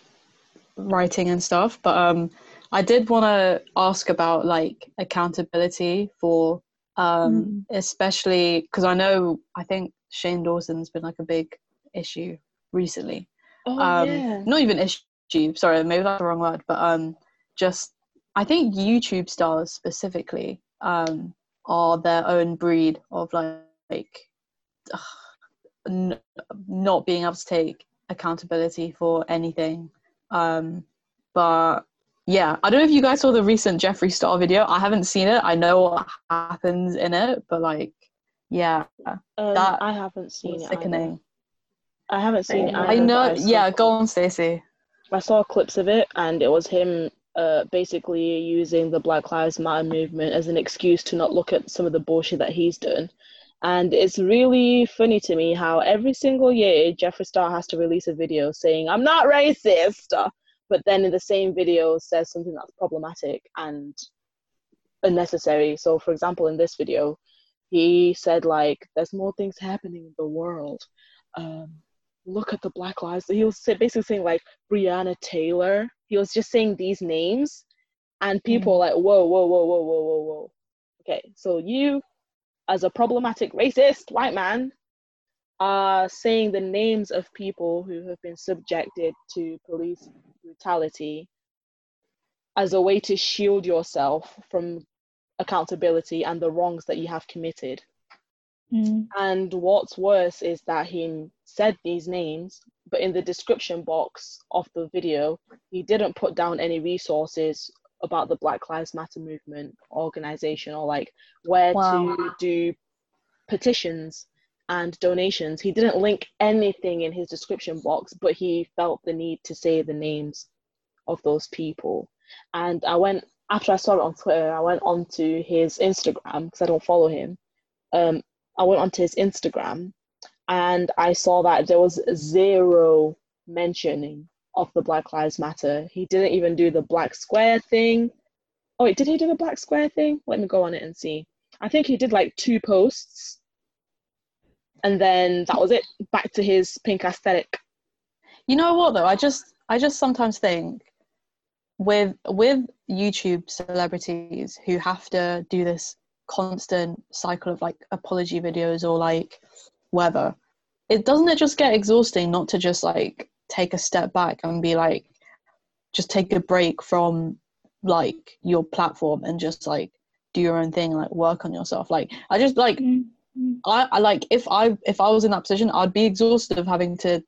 Speaker 4: writing and stuff, but um, I did want to ask about like accountability for um, especially because I know I think Shane Dawson's been like a big issue recently.
Speaker 2: Oh,
Speaker 4: um,
Speaker 2: yeah.
Speaker 4: not even issue. Sorry, maybe that's the wrong word, but um, just I think YouTube stars specifically um are their own breed of like like ugh, n- not being able to take accountability for anything. Um, but yeah, I don't know if you guys saw the recent Jeffree Star video. I haven't seen it. I know what happens in it, but like, yeah,
Speaker 2: Um,
Speaker 4: That
Speaker 2: I haven't seen
Speaker 4: was
Speaker 2: it. either.
Speaker 4: sickening.
Speaker 2: I haven't seen it.
Speaker 7: I
Speaker 4: I know.
Speaker 2: but saw
Speaker 4: Yeah, go on, Stacey.
Speaker 2: I saw clips of it, and it was him uh, basically using the Black Lives Matter movement as an excuse to not look at some of the bullshit that he's done. And it's really funny to me how every single year Jeffree Star has to release a video saying, I'm not racist, but then in the same video says something that's problematic and unnecessary. So, for example, in this video, he said, like, there's more things happening in the world. Um, look at the Black Lives. He was basically saying, like, Breonna Taylor. He was just saying these names, and people were like, whoa, whoa, whoa, whoa, whoa, whoa, whoa. Okay, so you, as a problematic racist white man, are saying the names of people who have been subjected to police brutality as a way to shield yourself from accountability and the wrongs that you have committed.
Speaker 6: Mm.
Speaker 2: And what's worse is that he said these names, but in the description box of the video, he didn't put down any resources about the Black Lives Matter movement organization or like where
Speaker 4: Wow.
Speaker 2: to do petitions and donations. He didn't link anything in his description box, but he felt the need to say the names of those people. And I went after I saw it on Twitter, I went onto his Instagram because I don't follow him. Um, I went onto his Instagram and I saw that there was zero mentioning of the Black Lives Matter. He didn't even do the black square thing. Oh wait, did he do the black square thing? Let me go on it and see. I think he did like two posts. And then that was it. Back to his pink aesthetic.
Speaker 4: You know what though? I just I just sometimes think with with YouTube celebrities who have to do this constant cycle of like apology videos or like whatever, it doesn't it just get exhausting not to just like take a step back and be like just take a break from like your platform and just like do your own thing like work on yourself like i just like
Speaker 6: Mm. Mm.
Speaker 4: I, I like if I if I was in that position, I'd be exhausted of having to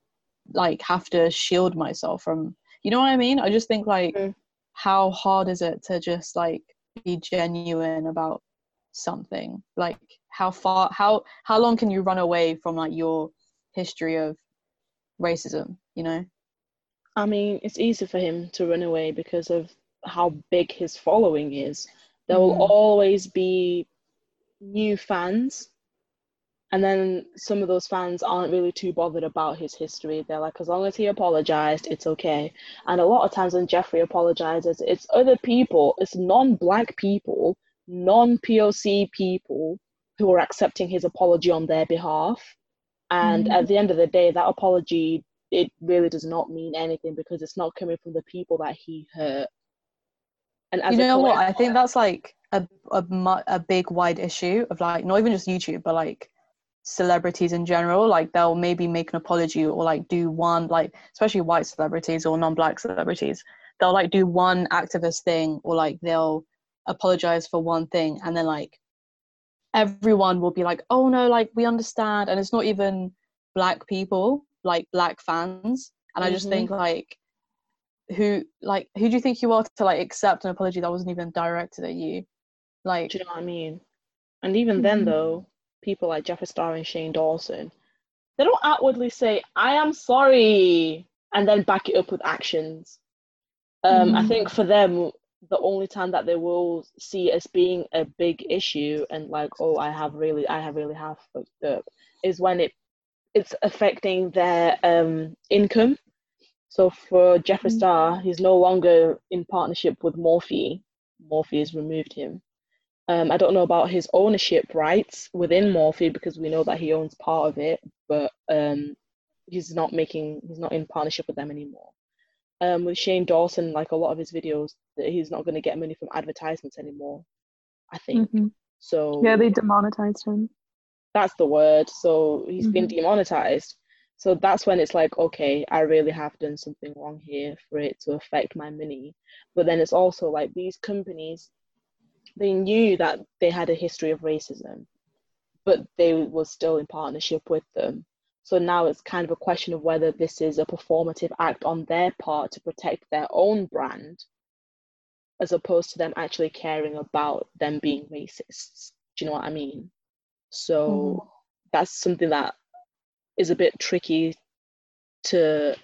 Speaker 4: like have to shield myself from you know what I mean? I just think like
Speaker 2: Mm.
Speaker 4: how hard is it to just like be genuine about something? Like how far how how long can you run away from like your history of racism, you know?
Speaker 2: I mean, it's easy for him to run away because of how big his following is. There will
Speaker 4: Mhm.
Speaker 2: always be new fans, and then some of those fans aren't really too bothered about his history. They're like, as long as he apologized, it's okay. And a lot of times when Jeffree apologizes, it's other people, it's non black people, non POC people who are accepting his apology on their behalf. And
Speaker 6: Mhm.
Speaker 2: at the end of the day, that apology it really does not mean anything because it's not coming from the people that he hurt. And as
Speaker 4: you know what? I think that's like a a, a big wide issue of like not even just YouTube, but like celebrities in general. Like they'll maybe make an apology or like do one like especially white celebrities or non-black celebrities. They'll like do one activist thing or like they'll apologize for one thing and then like everyone will be like, oh no, like we understand, and it's not even black people, like black fans. And I just think like who like who do you think you are to like accept an apology that wasn't even directed at you like
Speaker 2: Do you know what I mean? And even then,
Speaker 6: Mhm.
Speaker 2: though, people like Jeffree Star and Shane Dawson, they don't outwardly say, I am sorry, and then back it up with actions. Um, I
Speaker 6: Mhm.
Speaker 2: think for them, the only time that they will see as being a big issue and like, oh, I have really, I have really have fucked up, is when it it's affecting their um income. So for Jeffree
Speaker 6: Mm.
Speaker 2: Star, he's no longer in partnership with Morphe. Morphe has removed him. Um, I don't know about his ownership rights within Morphe because we know that he owns part of it, but um, he's not making, he's not in partnership with them anymore. Um, with Shane Dawson, like a lot of his videos, that he's not going to get money from advertisements anymore. I think
Speaker 7: Mhm.
Speaker 2: so.
Speaker 7: Yeah, they demonetized him.
Speaker 2: that's the word. So he's been
Speaker 7: Mhm.
Speaker 2: demonetized. So that's when it's like, okay, I really have done something wrong here for it to affect my money. But then it's also like these companies, they knew that they had a history of racism. but they were still in partnership with them. So now it's kind of a question of whether this is a performative act on their part to protect their own brand, as opposed to them actually caring about them being racists. Do you know what I mean? So
Speaker 4: Mhm.
Speaker 2: that's something that is a bit tricky to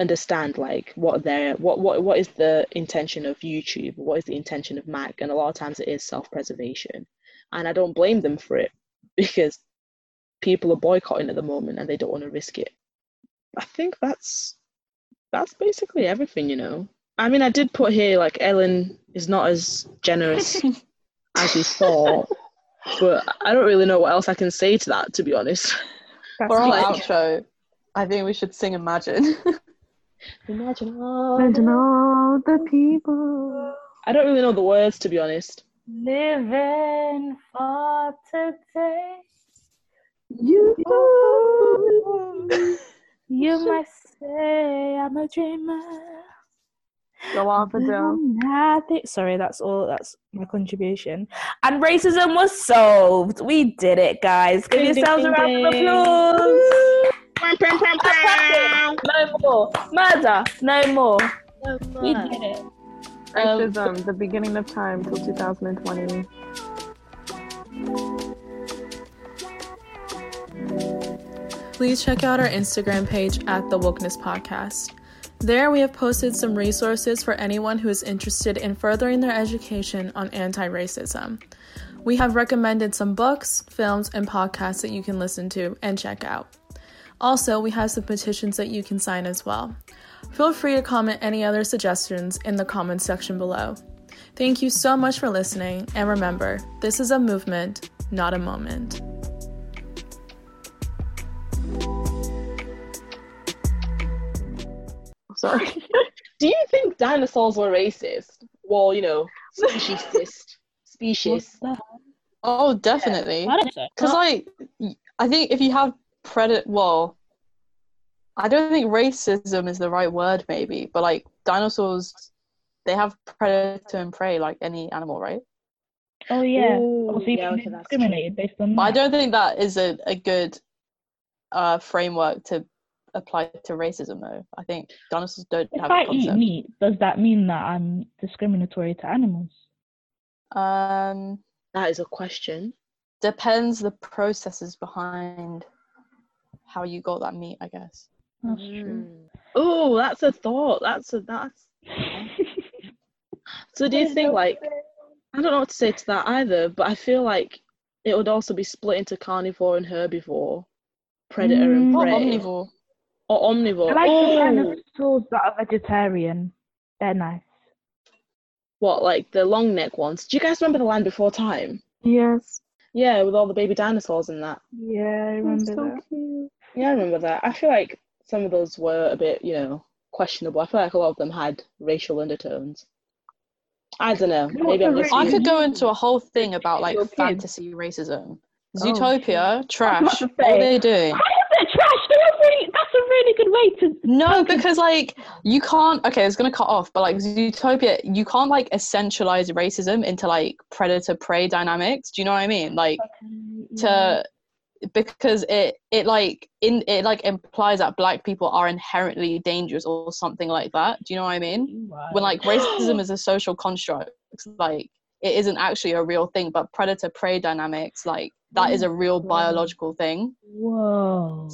Speaker 2: understand like what their what what what is the intention of YouTube what is the intention of Mac and a lot of times it is self-preservation. And I don't blame them for it (laughs) because people are boycotting at the moment and they don't want to risk it. I think that's that's basically everything you know? I mean I did put here like Ellen is not as generous (laughs) as we thought but I don't really know what else I can say to that to be honest.
Speaker 6: That's
Speaker 4: For our outro, I think we should sing Imagine. (laughs)
Speaker 2: imagine all
Speaker 7: Imagine
Speaker 2: the-
Speaker 7: all the people.
Speaker 2: I don't really know the words to be honest
Speaker 6: living for today.
Speaker 7: You. (laughs)
Speaker 6: You (laughs) might say I'm a dreamer.
Speaker 7: Go off, Adele.
Speaker 6: Nothing. Sorry, that's all. That's my contribution. And racism was solved. We did it, guys. Give
Speaker 2: Ding, ding,
Speaker 6: yourselves a
Speaker 2: ding,
Speaker 6: round of
Speaker 2: ding.
Speaker 6: applause. No more murder. No more. We did it.
Speaker 7: Racism, the beginning of time till 2020.
Speaker 8: please check out our Instagram page at The Wokeness Podcast. There, we have posted some resources for anyone who is interested in furthering their education on anti racism. We have recommended some books, films, and podcasts that you can listen to and check out. Also, we have some petitions that you can sign as well. Feel free to comment any other suggestions in the comments section below. Thank you so much for listening, and remember, this is a movement, not a moment.
Speaker 7: Sorry. (laughs)
Speaker 2: Do you think dinosaurs were racist? Well, you know, speciesist. (laughs) Species.
Speaker 4: oh, definitely.
Speaker 6: I don't think.
Speaker 4: Because, like, I think if you have predator, well, I don't think racism is the right word, maybe, but like dinosaurs, they have predator and prey like any animal, right?
Speaker 6: Oh yeah.
Speaker 2: Ooh,
Speaker 6: Obviously,
Speaker 2: yeah,
Speaker 6: you
Speaker 2: okay,
Speaker 6: can be
Speaker 2: that's true.
Speaker 6: discriminated based on
Speaker 4: But I don't think that is a, a good uh, framework to apply to racism, though. I think dinosaurs don't
Speaker 6: If
Speaker 4: have
Speaker 6: I
Speaker 4: a
Speaker 6: eat
Speaker 4: concept.
Speaker 6: meat, does that mean that I'm discriminatory to animals?
Speaker 4: Um,
Speaker 2: That is a question.
Speaker 4: depends the processes behind how you got that meat, I guess.
Speaker 6: That's true.
Speaker 2: Oh, that's a thought. That's a that's. So do you think like I don't know what to say to that either, but I feel like it would also be split into carnivore and herbivore, predator and
Speaker 6: Mm.
Speaker 4: Or omnivore.
Speaker 2: or omnivore.
Speaker 6: I like the
Speaker 2: oh,
Speaker 6: dinosaurs that are vegetarian. They're nice.
Speaker 2: what like the long neck ones? Do you guys remember the Land Before Time?
Speaker 7: Yes.
Speaker 2: Yeah, with all the baby dinosaurs and that.
Speaker 6: Yeah, I
Speaker 7: That's
Speaker 6: remember
Speaker 7: so
Speaker 6: that.
Speaker 7: cute.
Speaker 2: Yeah, I remember that. I feel like some of those were a bit, you know, questionable. I feel like a lot of them had racial undertones. I don't know. Maybe I'm
Speaker 6: the
Speaker 2: just.
Speaker 4: I could go into a whole thing about like
Speaker 6: Your
Speaker 4: fantasy racism.
Speaker 7: Oh,
Speaker 4: Zootopia, trash. What are they doing?
Speaker 6: How is it trash? That's really, that's a really good way to.
Speaker 4: No, because like you can't. Okay, it's gonna cut off, but like Zootopia, you can't like essentialize racism into like predator prey dynamics. Do you know what I mean? Like to because it it like in it like implies that black people are inherently dangerous or something like that. Do you know what I mean? When like racism (gasps) is a social construct, like it isn't actually a real thing, but predator prey dynamics like that is a real biological thing.
Speaker 6: Whoa.